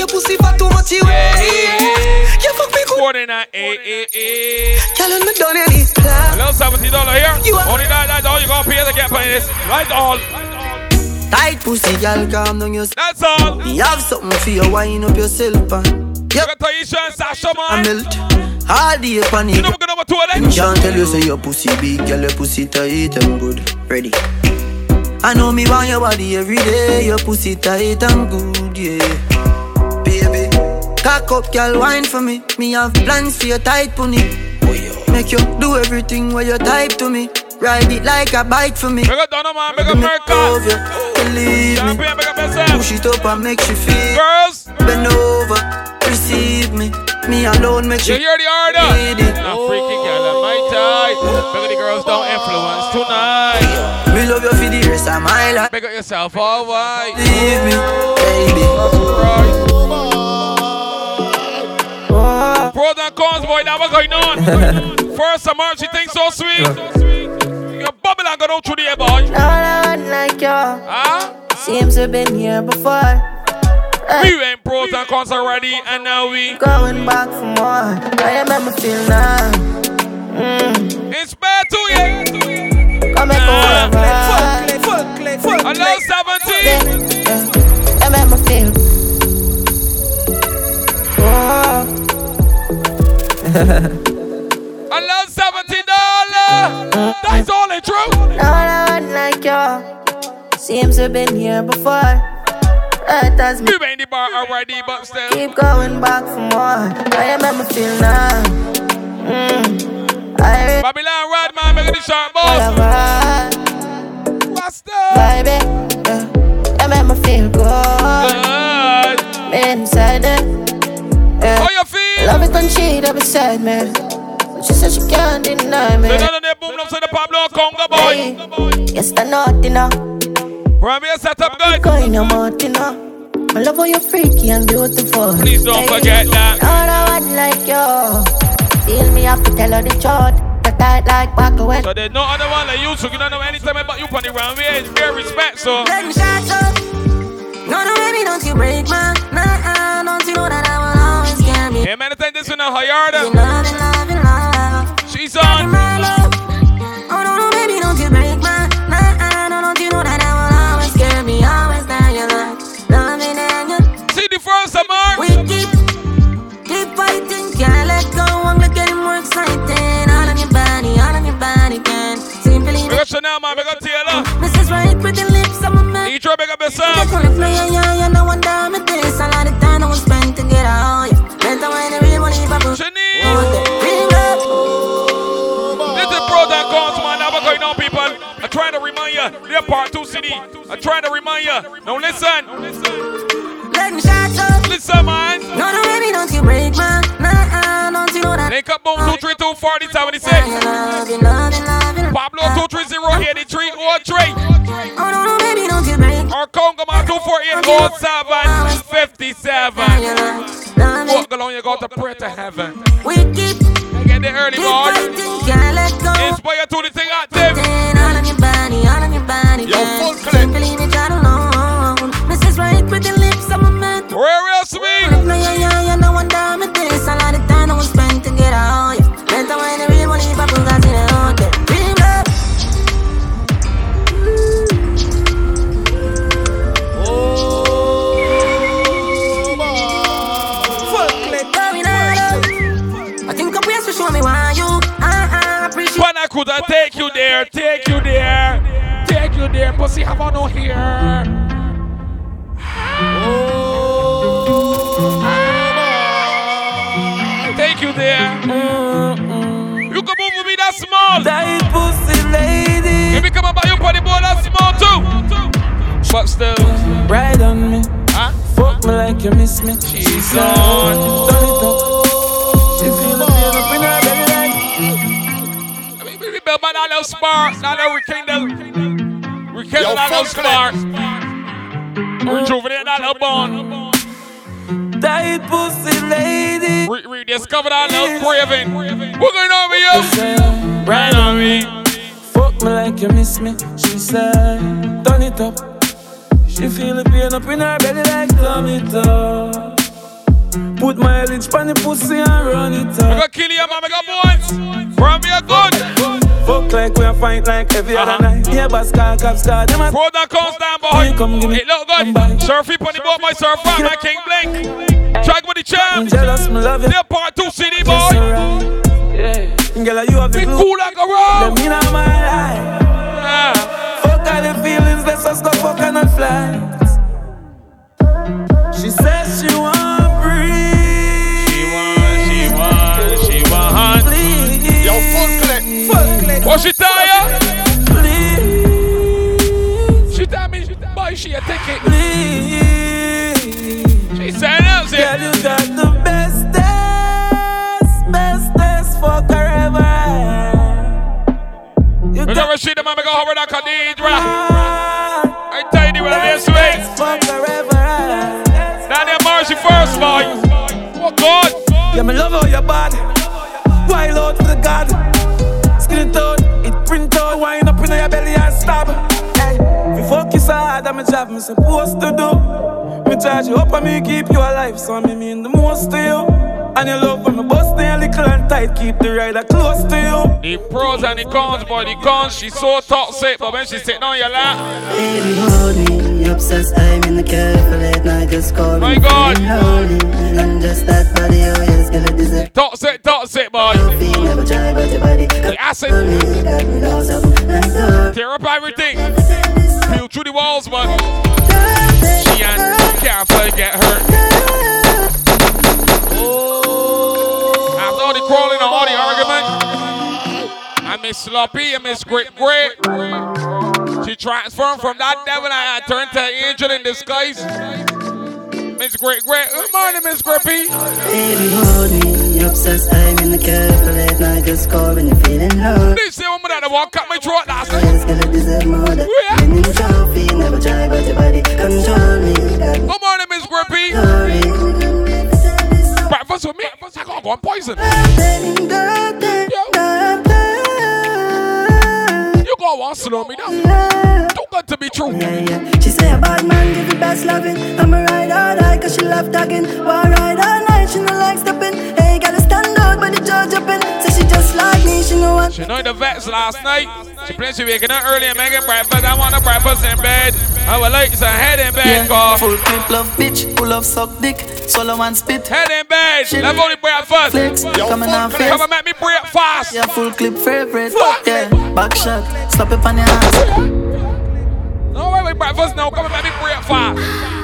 Your pussy fat too much, you. You fuck me good. That, eh, eh, eh. Girl, me done you need clap. Little seventy dollar here. You are- Only that, that's all you gonna pay to get playing this. Right all. Tight pussy, girl, calm down your That's all. Me have something for you, wind up yourself, and Yep, at Taisha and Sasha, I man. melt. All day upon You know we're gonna two of them. Can't tell you say your pussy big, girl, your pussy tight and good. Ready. I know me want your body every day. Your pussy tight and good, yeah. Cock up, girl, wine for me. Me have plans for your tight pony. Make you do everything where you type to me. Ride it like a bike for me. Make up Donna, man. Up Me America. you, believe me. Champion, big up yourself. Push it up and make you feel. Girls, Bend over, receive me. Me alone make you you hear the order? need it. Now freaky girl, I'm my type. Up the girls, don't influence tonight. Me love you for the rest of my life. Big up yourself, all white. Leave me, baby. Pros and cons, boy, that was going on. First of March, you think so sweet? You're bubbling and go down through the air, boy. I want like you Huh? seems to have been here before. We went pros and cons already, and now we Going back for more. I remember feel now. Mm. it's bad to you. Come make Nah. a vibe. Hello, 17. Yeah. I remember feel. Oh. Hello, seventy dollar. That's all it true. I want like you seems to been here before. Hurt as me We went the bar already, but still. keep going back for more. I remember feel now. Mm. I Babylon Rod, man, making the sharp What's the vibe. Yeah. I remember feel good good? inside it. Love it when she there beside me. She said she can't deny me. Say none of them boom love to the Pablo Conga boy. Yes, I know you know. From here, set up, guys. Go in your mouth, you know. I love how you're freaky and beautiful. Please don't hey, forget that. Not one like you. Feel me up to tell her the truth. Tight like back away. So there's no other one like you, so you don't know anytime about you on the round. We very respect, so. Let me shut up. No, no, baby, don't you break my, nah, don't you know that I will always care. Hey, man, I think this is a Hayarda. She's on. 248 57 57. Walk along, you got to pray to heaven. Rekindle that little spark. Rejuvenate that little bond. Tight pussy lady. Re- rediscover that little craving. We're going over you. Ride on me. Fuck me like you miss me. She said, turn it up. She feel the pain up in her belly like turn it up. Put my lips on the pussy and run it up. I got kill you, man. I got boys. From me a good. Fuck like we a fight like every uh-huh. other night. Yeah, but scar cap star them a Pro that comes down boy. Come give me It look good. Surfy on the boat, my surf from my king blink. Track with the champ. Jealous, me love you. They're part two city boy. Yeah. Girl, you have the glue. cool like a rock. Me know my life. Yeah. Fuck all the feelings, let's just go fuck and not fly. She says she want Full clip. What she tell ya? Please. She tell me, boy, she a take it. Please. She said that's Girl, it. you got the bestest, bestest for forever. You never see the man go over that cathedral. I tell you I this way. for forever. Down there, Marcy first, boy. Oh God. Yeah, me love how your body. Wild out for the God. Skin it hard, I'm a job me supposed to do. Me charge you up and me keep you alive, so me mean the most to you. And your love when me bust a little and tight, keep the rider close to you. The pros and the cons, boy. The cons, she's so toxic, but when she sitting on your lap, Baby, hold me, obsessed. I'm in the car for late night, just call My me. God. feeling lonely, and just that body, oh yes, gonna deserve. toxic, toxic, boy. Feel never try, but your body The acid, me lost up and so. tear up everything. Walls, man. She and can't forget her. After all the crawling and all the argument, I miss Sloppy, I miss Great Great. She transformed from that devil I turned to an angel in disguise. Miss Great Great. Good morning, Miss Grippy. Baby, hold me. Obsessed, I'm in the cafe late night. Just call when feeling low. Please say one that walk up my throat last night. It's gonna deserve more than oh, winning the trophy. Never try, but your body control me. Good morning, Miss Grippy. Breakfast with me. I gotta go on poison. Want to slow me down. Don't got to be true. Yeah, yeah. She say a bad man give you best loving. I'ma ride all night cause she love talking. Why ride all night? She no like. Hey, gotta stand but the judge up in. Say she just like me, she know what. She know the vets last night. She planned to waking up early and making breakfast. I want a breakfast in bed. I would like some head in bed, yeah. Fullklipp love bitch, full of suck dick, swallow and spit. Head in bed. Shit. Let's only breakfast. Flex, Yo, coming on face. Come and make me break fast. Yeah, Fullklipp favorite. Fuck. Yeah, back shot, slap it on your hands. No, wait, wait, breakfast now. Come and make me break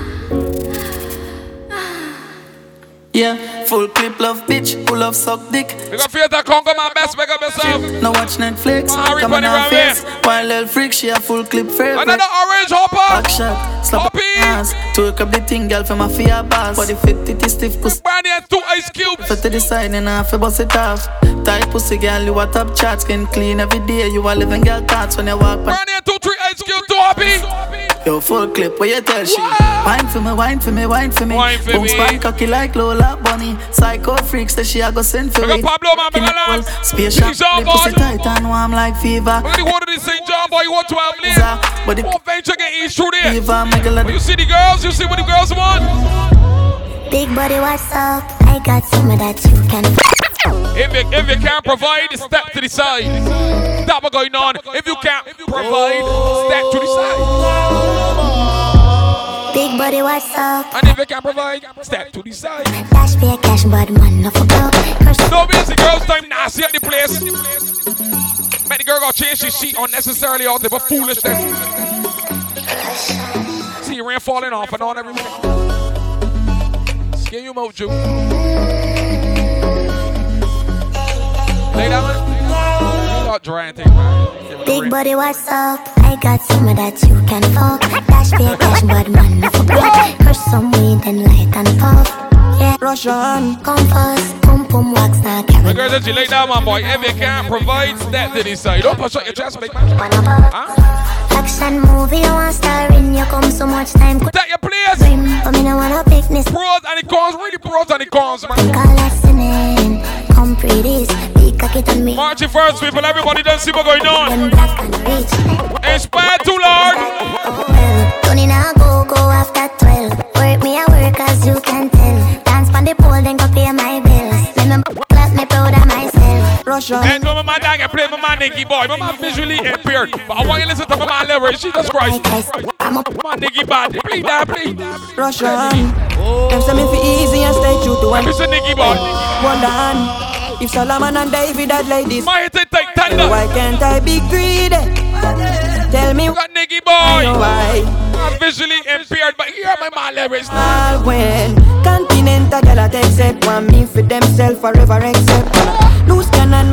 Yeah, Fullklipp love bitch, full of suck dick. We got theater Congo, my best, make up yourself. No watch Netflix, come on her face. While little freak, she a Fullklipp favorite. Another orange hopper. Back shot, slap up hands. Twerk up the thing, girl, for my fear boss. Body fit, it is stiff, pussy. Brandy and two ice cubes. Fit to the side and half, a bust it off. Tight pussy, girl, you a top chat. Skin clean every day, you a living girl thoughts when you walk. Brandy and two, three ice cubes, two happy. Yo, Fullklipp, what you tell she? Wine for me, wine for me, wine for me. Wine for Boom me. span cocky like Lola Bunny. Psycho freaks that she a go send for it. Pablo, man, In the whole space shop, the pussy tight and warm like fever. Look at the water in St. John, boy, you want to have live. But the Won't venture get east through there. fever, lot. You see the girls, you see what the girls want. Big body, what's up? I got some of that you can. If you, if you can't provide, step to the side. That what going on. If you can't provide, step to the side. Big body, what's up? And if you can't provide, step to the side. Dash pay cash, but man, no fuck up. No busy girls time nasty at the place. Make the girl go change his sheet unnecessarily out there, but foolishness. See your rain falling off and on everything. Skin you mojo. Lay down, man. Not dry and thing. Big body, what's up? I got some of that you can fuck. Dash pay cash, but man, no fuck up. Crush some weed and light and puff. Yeah, Russian. Come fast, pum pum wax, now carry. The girls that you lay down, my boy. If you can't provide, step to the side. Don't push out your chest, big man. Huh? Action movie, you want star in, you come so much time. That your place. But me no wanna pick this. Pros and the cons, really pros and the cons, man. Listening. Come pretty, big cocky me. Marching first, people. Everybody don't see what's going on. Them black and rich. Inspired too, Lord. Oh, Tony now go, go after 12. Work me, I work as you can tell. Dance on the pole, then go pay my And go, my man, can play my man, Nicky boy. My man visually impaired. But I want you to listen to my man, leverage. Jesus Christ. I'm a man, Nicky bad. Please, that, please. Russian. Them say me fi easy and stay true to one. Mr. Nicky boy. Wonder on. If Solomon and David had this, my hit take. Why can't I be greedy? Tell me got Nicky boy. Why? I'm visually impaired, but here are my man leverage. All when continental girl I take set one me for themself forever except one.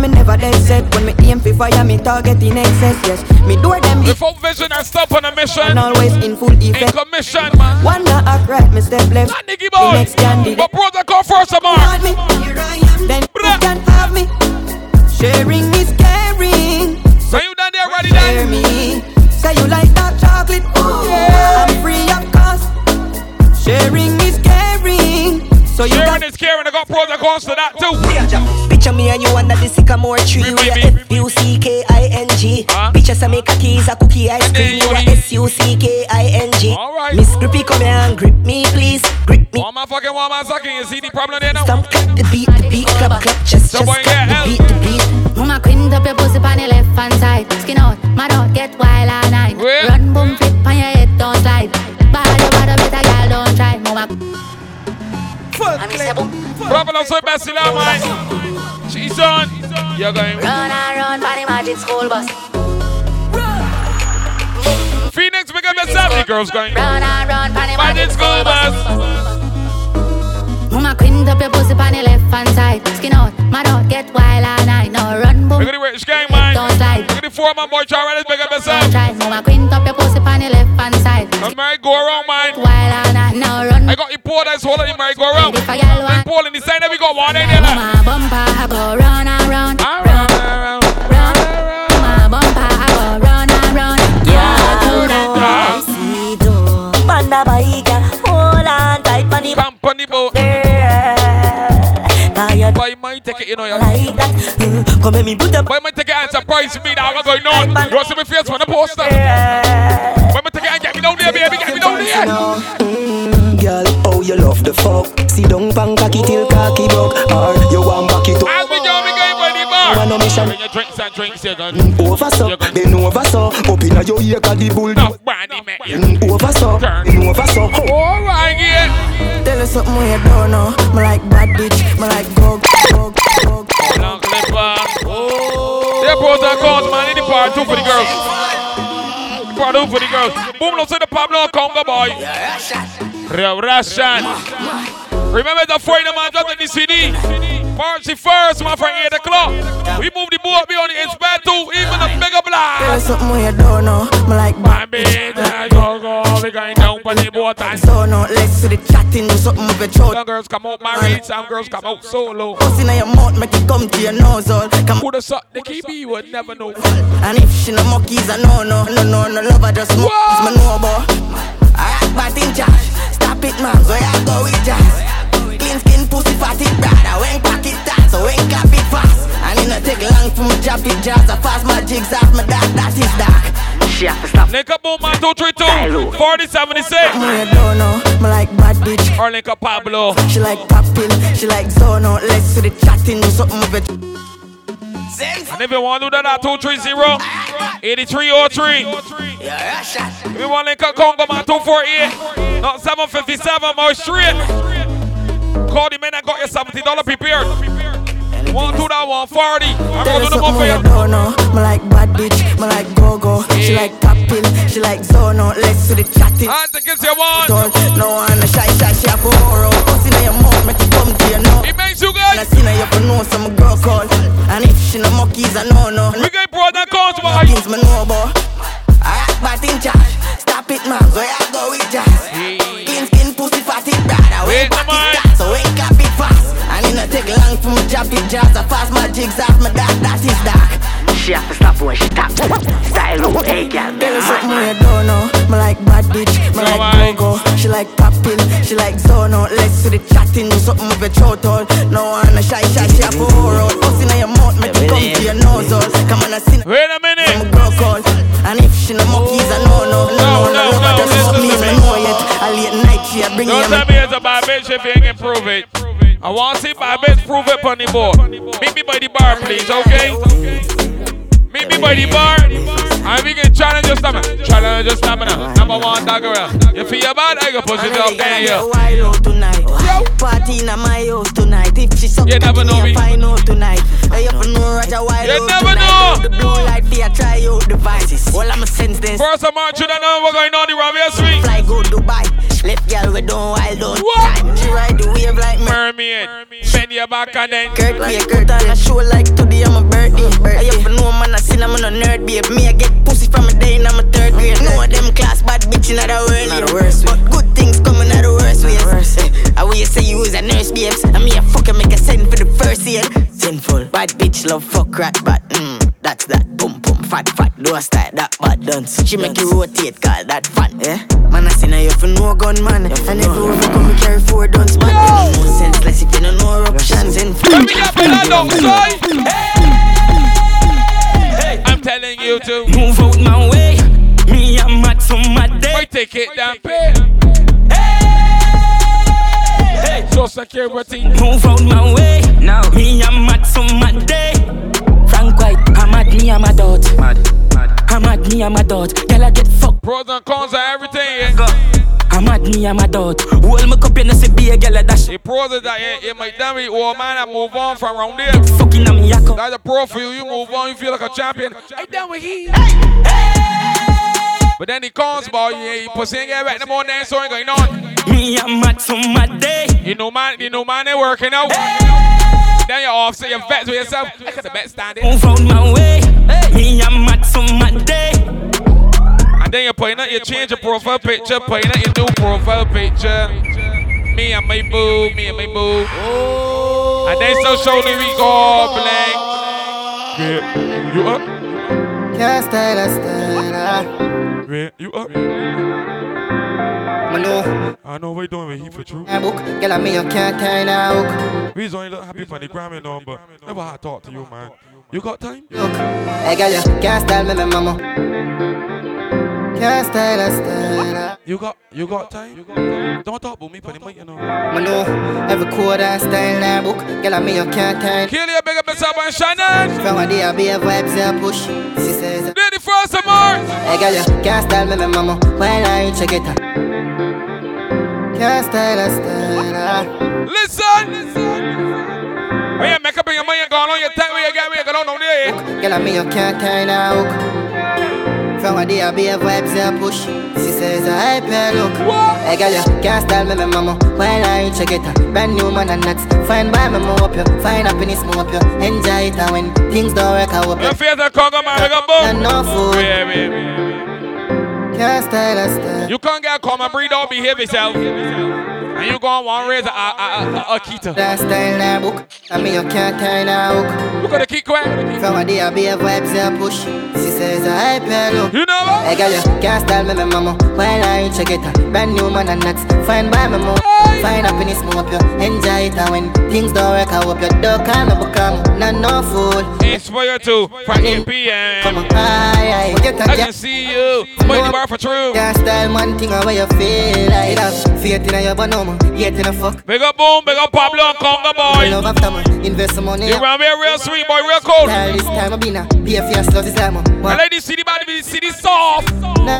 Me never dead set when me aim for fire me target in excess. Yes, me do them. Before vision I stop on a mission. And always in full effect. In commission, man. One not act right, me step left. Not boy. The next candidate. But brother go first, Amar. Me, then you can have me. Sharing is caring. So you done there, ready Share me. Say you like that chocolate. Ooh, yeah. I'm free of cost. Sharing. So you Sharing is caring. I got pros and cons to that too. Picture me and you under the sycamore tree. We are F-U-C-K-I-N-G. Picture some make a keys, a cookie ice cream. We are S-U-C-K-I-N-G. Alright. Miss Grippy, come here and grip me, please. Grip me. One man fucking one man sucking. You see the problem there now? Stomp, clap the beat, the beat, clap, clap, just, just clap the beat, the beat. Mama quint up your pussy on the left hand side. Skin out, mad out, get wild all night. Run, boom, flip on your head, don't slide. Bad, you bad, better girl, don't try. Mama. Problem on so best in man. She's on. You're going. Run and run, body magic school bus. Phoenix, make up yourself. The girls going. Run and run, body magic school bus. Mama quint up your pussy on the left hand side. Skin out, mad out, get wild all night. Now run, boom. Look at the rich gang, man. Don't slide. Look at the four man boy try to make up Don't yourself. try. Mama quint up your pussy on the left hand side. I'm married, go around, man. Wild all night. Now run, I got import that's all of the merry-go-round. Import in the side, we got one in there. My bumper, I go round and round. Round, round, round. My bumper, I go round and round. Yeah, do that. Panda baiga, hold on tight on the Company boat. Tired. Boy, might take it, you know. Yeah. Like that. Mm, come let me put up. Boy, might take it and surprise me now. What's going on? You want to see me face on the poster? Boy, the fuck. See down pan cocky till cocky broke, or you want back it up. As we go, we going for the bar. Man, no mission. Bring your drinks and drinks, you gun. Over so, then over so, up inna your ear 'cause the bull. No, brandy, man. Mm, Over so, then over. All right, yeah. Tell us something we don't know. Me like bad bitch, me like go, go, go. Long clipper. They're pros and cons, man. In the part two for the girls. Part two for the girls. Boom, let's see the Pablo Conga boy. Real Russian. Remember the Friday man dropped the CD. March the first, my friend, 8 o'clock. We move the boat beyond the inspire two, even a bigger blast. us something we don't know. Me like bad bitch, go, go, we going down for the boat and So no, let's see the chatting, do something with your throat. Some girls come out married, some girls come out solo. Pussy in your mouth, make it come to your nose all. Come Who the suck the key be, you would never know. And if she no monkeys, I know no, no, no, no love, I just monkeys, me know about. Alright, but in charge, stop it, man, so I go with jazz. Clean skin, pussy, fatty, brother, when pocket tight, so when cap it fast. And it no take long for me drop it jazz, I fast my jigs off my dark, that is dark. She have to stop. Link up boom man 232 4076 Me don't know, me like bad bitch. Or link up Pablo She like popping, she like zono. Let's see the chatting, do something with it. And if you want to do that uh, oh at 230 8303 If you want to link up Congo man 248 Not 757 more straight. Call the men that got your $70 prepared. One to that 140 I'm gonna do the one something oh, for you don't know. Me like bad bitch, me like go go. She like popping, she like zono. Let's see the chatting. And the kids you want No one a shy shy, she a she no monkeys, I know no. We get broad and cons boy Things me know about. Alright, but in charge. Stop it, man. So I go with jazz. Skin skin pussy fatty brother. When pocket start, so when cap it fast. And it no take long for me drop it jazz. I fast my jigs off my dark, that is dark. She have to stop when she tap. Style low, hey girl, Tell her something we don't know. Me like bad bitch, me like go go. She like popping, she like zono. Let's see the chatting, do something with your throat all. No one a shy shy, she have a for horror. Pussy in your mouth, make it come to your nose. Oh. Come on, I see. Wait a minute. Girl call, oh. and if she no monkeys, I know oh, no, no, no, no, no, no, just fuck me, me know yet. I late night, she bring Don't tell me it's a bad bitch if you ain't prove it. I want to see bad bitch prove it on the board. Meet me by the bar, please, okay? Meet me by the bar. And we can challenge your stamina. Challenge your stamina. Number one, dog around. You feel bad, I can push it up there, yeah. Party in my house tonight. She suck You never know me. I out tonight. If you know Roger Wild You never know. The blue light, there, try out the vices. All I'm a sense then. First of March, you don't know what's going on the Rabia Street. Fly go Dubai. Left girl we don't wild time. She ride the wave like me. Mermaid. Bend your back and then. Kurt, me a Kurt on a show like today I'm a birthday. Oh, I have no man, I seen I'm a nerd, babe. Me, I get pussy from a day in I'm a third grade. No of them class bad bitch in the world. Not the worst But good things coming out the worst ways. I will you say you was a nurse, babes. And me a fucker make a send for the first year. Sinful. Bad bitch love fuck rat, but mm, that's that. Boom, boom, fat, fat. Do a style, that bad dance. She make you rotate, call that fun, yeah? Man, I seen her, you for no gun, man. And if you ever come, me carry four guns, man. No senseless if you don't know eruptions. Sinful. I'm telling you to move out my way. Me, I'm mad so mad day. I take it down, Move out my way. Now, me, I'm mad so mad day. Frank White, I'm at me, I'm a dot. Mad, mad. I'm at me, I'm a dot. Girl, I get fucked. Pros and cons of everything, yeah. I'm at me, I'm a dot. Hold my cup, you know, say be a girl, dash. The pros that yeah, it might damn it, old man, I move on from around there. Fucking me, yako. That's a pro for you, you move on, you feel like a champion. I down with he. But then the cons, boy, yeah, you pussy ain't get back no more dance, so ain't going on. Me, I'm mad so mad day. You know, man, you know, man, they working out. Then you're offset your vets with yourself. I got the bet standing. Move out my way. Me, I'm mad so mad day. And then you're putting out, you change your profile picture, putting out your new profile picture. me and my boo, me and my boo. Oh. And then so surely we go blank. Yeah, you up? Can't style a style. Yeah, you up? Manu. I know what you doing with he for true. Book, girl, I me you can't tie now. We only look happy for the Grammy but never had talk to you, man. You got time? Look, hey girl, you can't style me, me mama. Can't style a style. You got you got time? Don't talk about me for the mic, you know. Manu, every quarter style now book. Girl, I me you can't tie. Kill you, big up yourself and Shannon. From a day I be a vibes I push. She says. Ready for some more? Hey girl, you can't style me, me mama. While I check it out. Can't style a style. Ah. Listen. When you make up in your mind, you go on your time, where you get me, you go on there. Girl, I me you can't tie now hook. From a day I be a vibes I push. She says I hype her look. Hey girl, you can't style me, me mama. While I check it out. Brand new man and nuts. Fine by me, more up you. Find happiness, more up you. Enjoy it and when things don't work, I hope you. You feel the Congo man, we got boom. No food. Yeah, yeah, Can't style style. You can't get come and breathe out, behave yourself. And you go on one raise a, a, a, a, a keto. That book. I mean you can't tie now hook. Look at the kick quick. From a day I be a vibes I push. She says I hype look. You know what? Hey girl, you can't style me, me mama. While I check it out. Brand new man and nuts. Fine by me more. Find happiness, more up you. Enjoy it and when things don't work, I hope you don't call me become not no fool. Inspire to 8 p.m. Come on, aye, aye. I can see you. Mighty bar for true. Can't style one thing away you feel like that. Faith in your bonoma, yet in a fuck. Big up boom, big up Pablo and Congo boy. Love after man, invest some money. You around here real sweet boy, real cold. Style this time I be now. Be a fierce love this time. And ladies see the body, see the soft.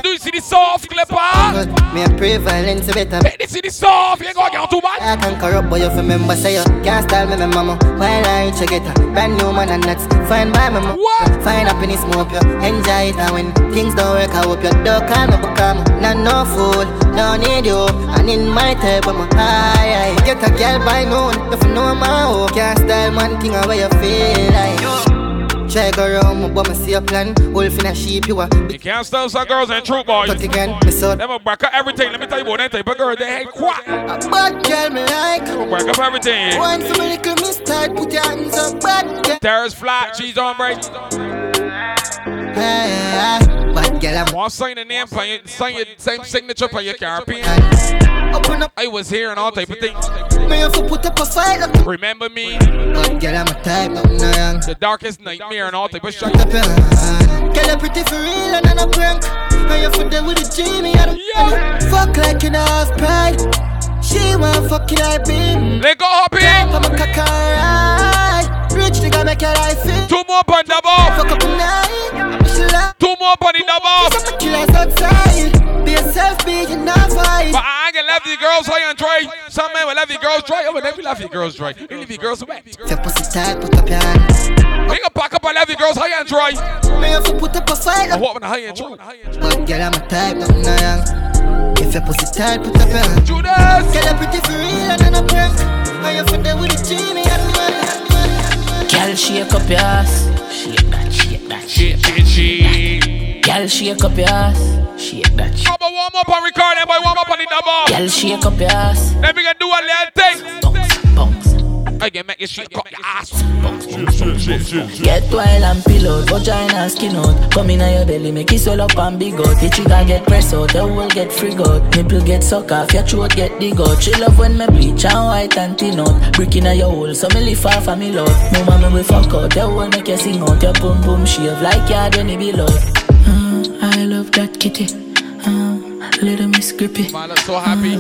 Do you see the soft clipper? Oh, me a prevalence better. Hey, this the soft. You ain't gonna get too bad. I can corrupt, but you remember say you can't style me, my mama. While I check it out, brand new man and nuts. Fine by me, mo. Find happiness, more up you. Enjoy it, and when things don't work, I hope you don't call me become. Not no fool, don't need you. And in my type, I'm a high, high. Get a girl by noon, if you know my hoe. Can't style one thing away you feel like. Try go around, but me see a plan. Wolf in a sheep, you are. You can't stop some girls and true boys. Cut again, me so. Never break up everything. Let me tell you about that type of girl. They hate quack. A bad girl me like. Break up everything. One for me little tight, put your hands up, bad girl. Terrace flat, cheese on break. Girl, I'm. Want sign the name, for your, sign your same signature for your. Open up. I was here and all type of things. Me have to put up a fight like Remember me? Bad girl, I'm a type, nothing no. The darkest nightmare and all type of shit. Your hand. Pretty for real and I'm a prank. And you for them with a Jimmy and a Fuck like know have pride. She want fuck it I been. Let go happy. I'm a caca. Rich nigga make your life fit. Two more the. Fuck up a night. She like. Two more on the ball. Killers outside. Be yourself, be you not. But I ain't gonna love the girls high and dry. Some men will love the girls dry. Oh, but never love the girls dry. You leave the girls wet. If your pussy tight, put up your hand. We can pack up and love the girls high and dry. Me have to put up a fight. I want when I high and dry. But girl, I'm a type, nothing no young. If your pussy tight, put up your hand. Judas. Girl, you pretty for real and I'm a prank. And you for them with a Jimmy and man. Girl, shake up your ass. Shake that, shake that, shake, shake, shake. Girl, shake up your ass. Shake that, shake. Come on, warm up and record them, boy. Warm up on the double. Girl, shake up your ass. Let me get do a little thing. Bounce, bounce. I can make you shake up your ass. Get wild and pillow, vagina skin out. Come in your belly, make it swell up and big out. The trigger get press out, the whole get frig out. Nipple get suck off, your throat get dig out. She love when me bleach and white and thin out. Brick in your hole, so me lift off and me load. No mama we fuck out, the whole make you sing out. Your boom boom shave like yard when it be loud. Mm, I love that kitty. Mm, little miss grippy. Man, I'm so happy.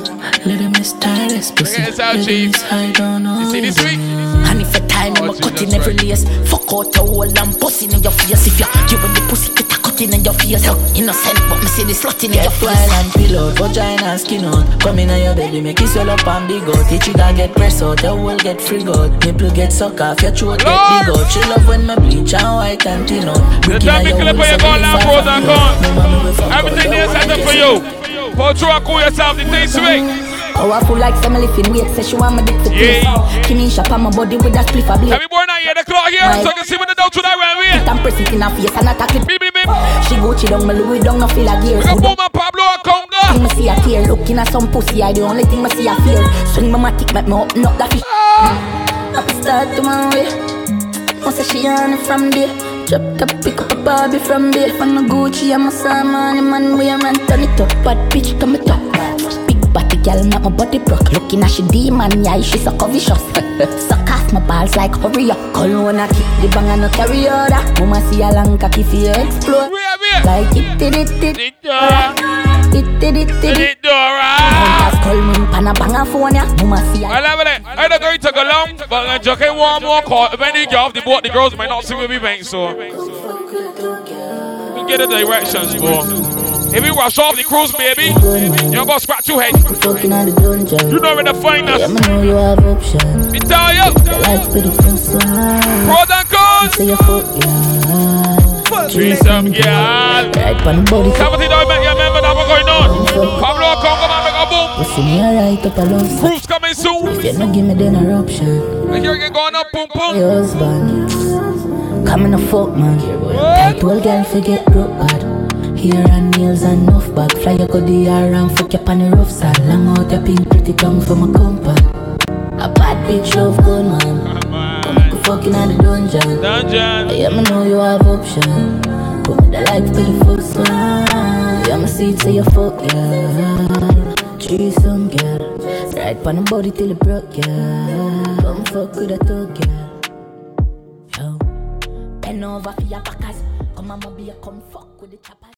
Little miss tireless pussy. Bring it out, Little chief. miss I don't know. You see this week? And if a time I'm Oh, a cut in Jesus every lace Fuck out your hole and pussy in your face If you give when the pussy get a cut in your face Yo, Innocent but me see the slut in your face Wild and pillow, vagina and skin out Come in your belly, make it swell up and big out The trigger get press out, the whole get frig out Nipple get suck off, your throat get dig out She love when me bleach and white and thin out The Brick time in you your clip hole, on your so gun, me now lift off and and. Me mommy we fuck Everything out, there the set whole up for you. Pull through and cool yourself, the thing swing. Powerful like some lifting weight, say she want me dick to twist. Kimmy shop on my body with that spliff a blade. Every boy now hear the clock here, so I can see when the dogs to that round It here. and press it in her face and I attack it. She Gucci down, my Louis down, no feel a gear. Got Boma Pablo conga. Thing me see a tear, looking at some pussy, I the only thing me see a fear. Swing my matic, make me open up the fish. Ah. I'm start to my way. Once she on it from there. Drop the pick up a Barbie from there. From the Gucci, I'm a Simon, man, we a man, turn it up. Bad bitch, come it up. Big body girl, make my body broke. Looking at she demon, yeah, she so vicious. Suck off my balls like hurry up. Call one a kick the bang and no carry order. Mama see a long cocky for you explode. Like it did it did it It did it did it Hunters call me pan a bang a phone ya. Mama see a I love it. Eh? I don't going to go long, but I'm joking one more call. When you get off the boat, the girls might not see what we make, so. We get the directions, boy. If you rush off the cruise, baby, you're gonna scratch your head. Fucking out the dungeon. You know where to find us. Me know you have options. Me tell you. Life pretty full sun. Pros and cons. Say your foot, yeah. Threesome, girl. Right on the body. Seventeen, don't make you remember that what's going on. Pablo Congo, man, make a boom. Pussy me alright up alone. Proofs coming soon. If you not give me then. And here again going up, boom, boom. Your husband. Coming a fuck, man. Tight girl, forget broke bad. Hair and nails and enough bag. Fly your goodie around, fuck your the rough side. Long out your pink pretty tongue for my compact. A bad bitch love good, man. Come fucking out the dungeon. Dungeon. Yeah, me know you have option. Put me the life to the full sun. Yeah, me see it say you fuck, yeah. Threesome, girl. Right on the body till it broke, yeah. Come fuck with a thug, girl. Yo. Bend over for your backers. Come on, be a come fuck with the chopper.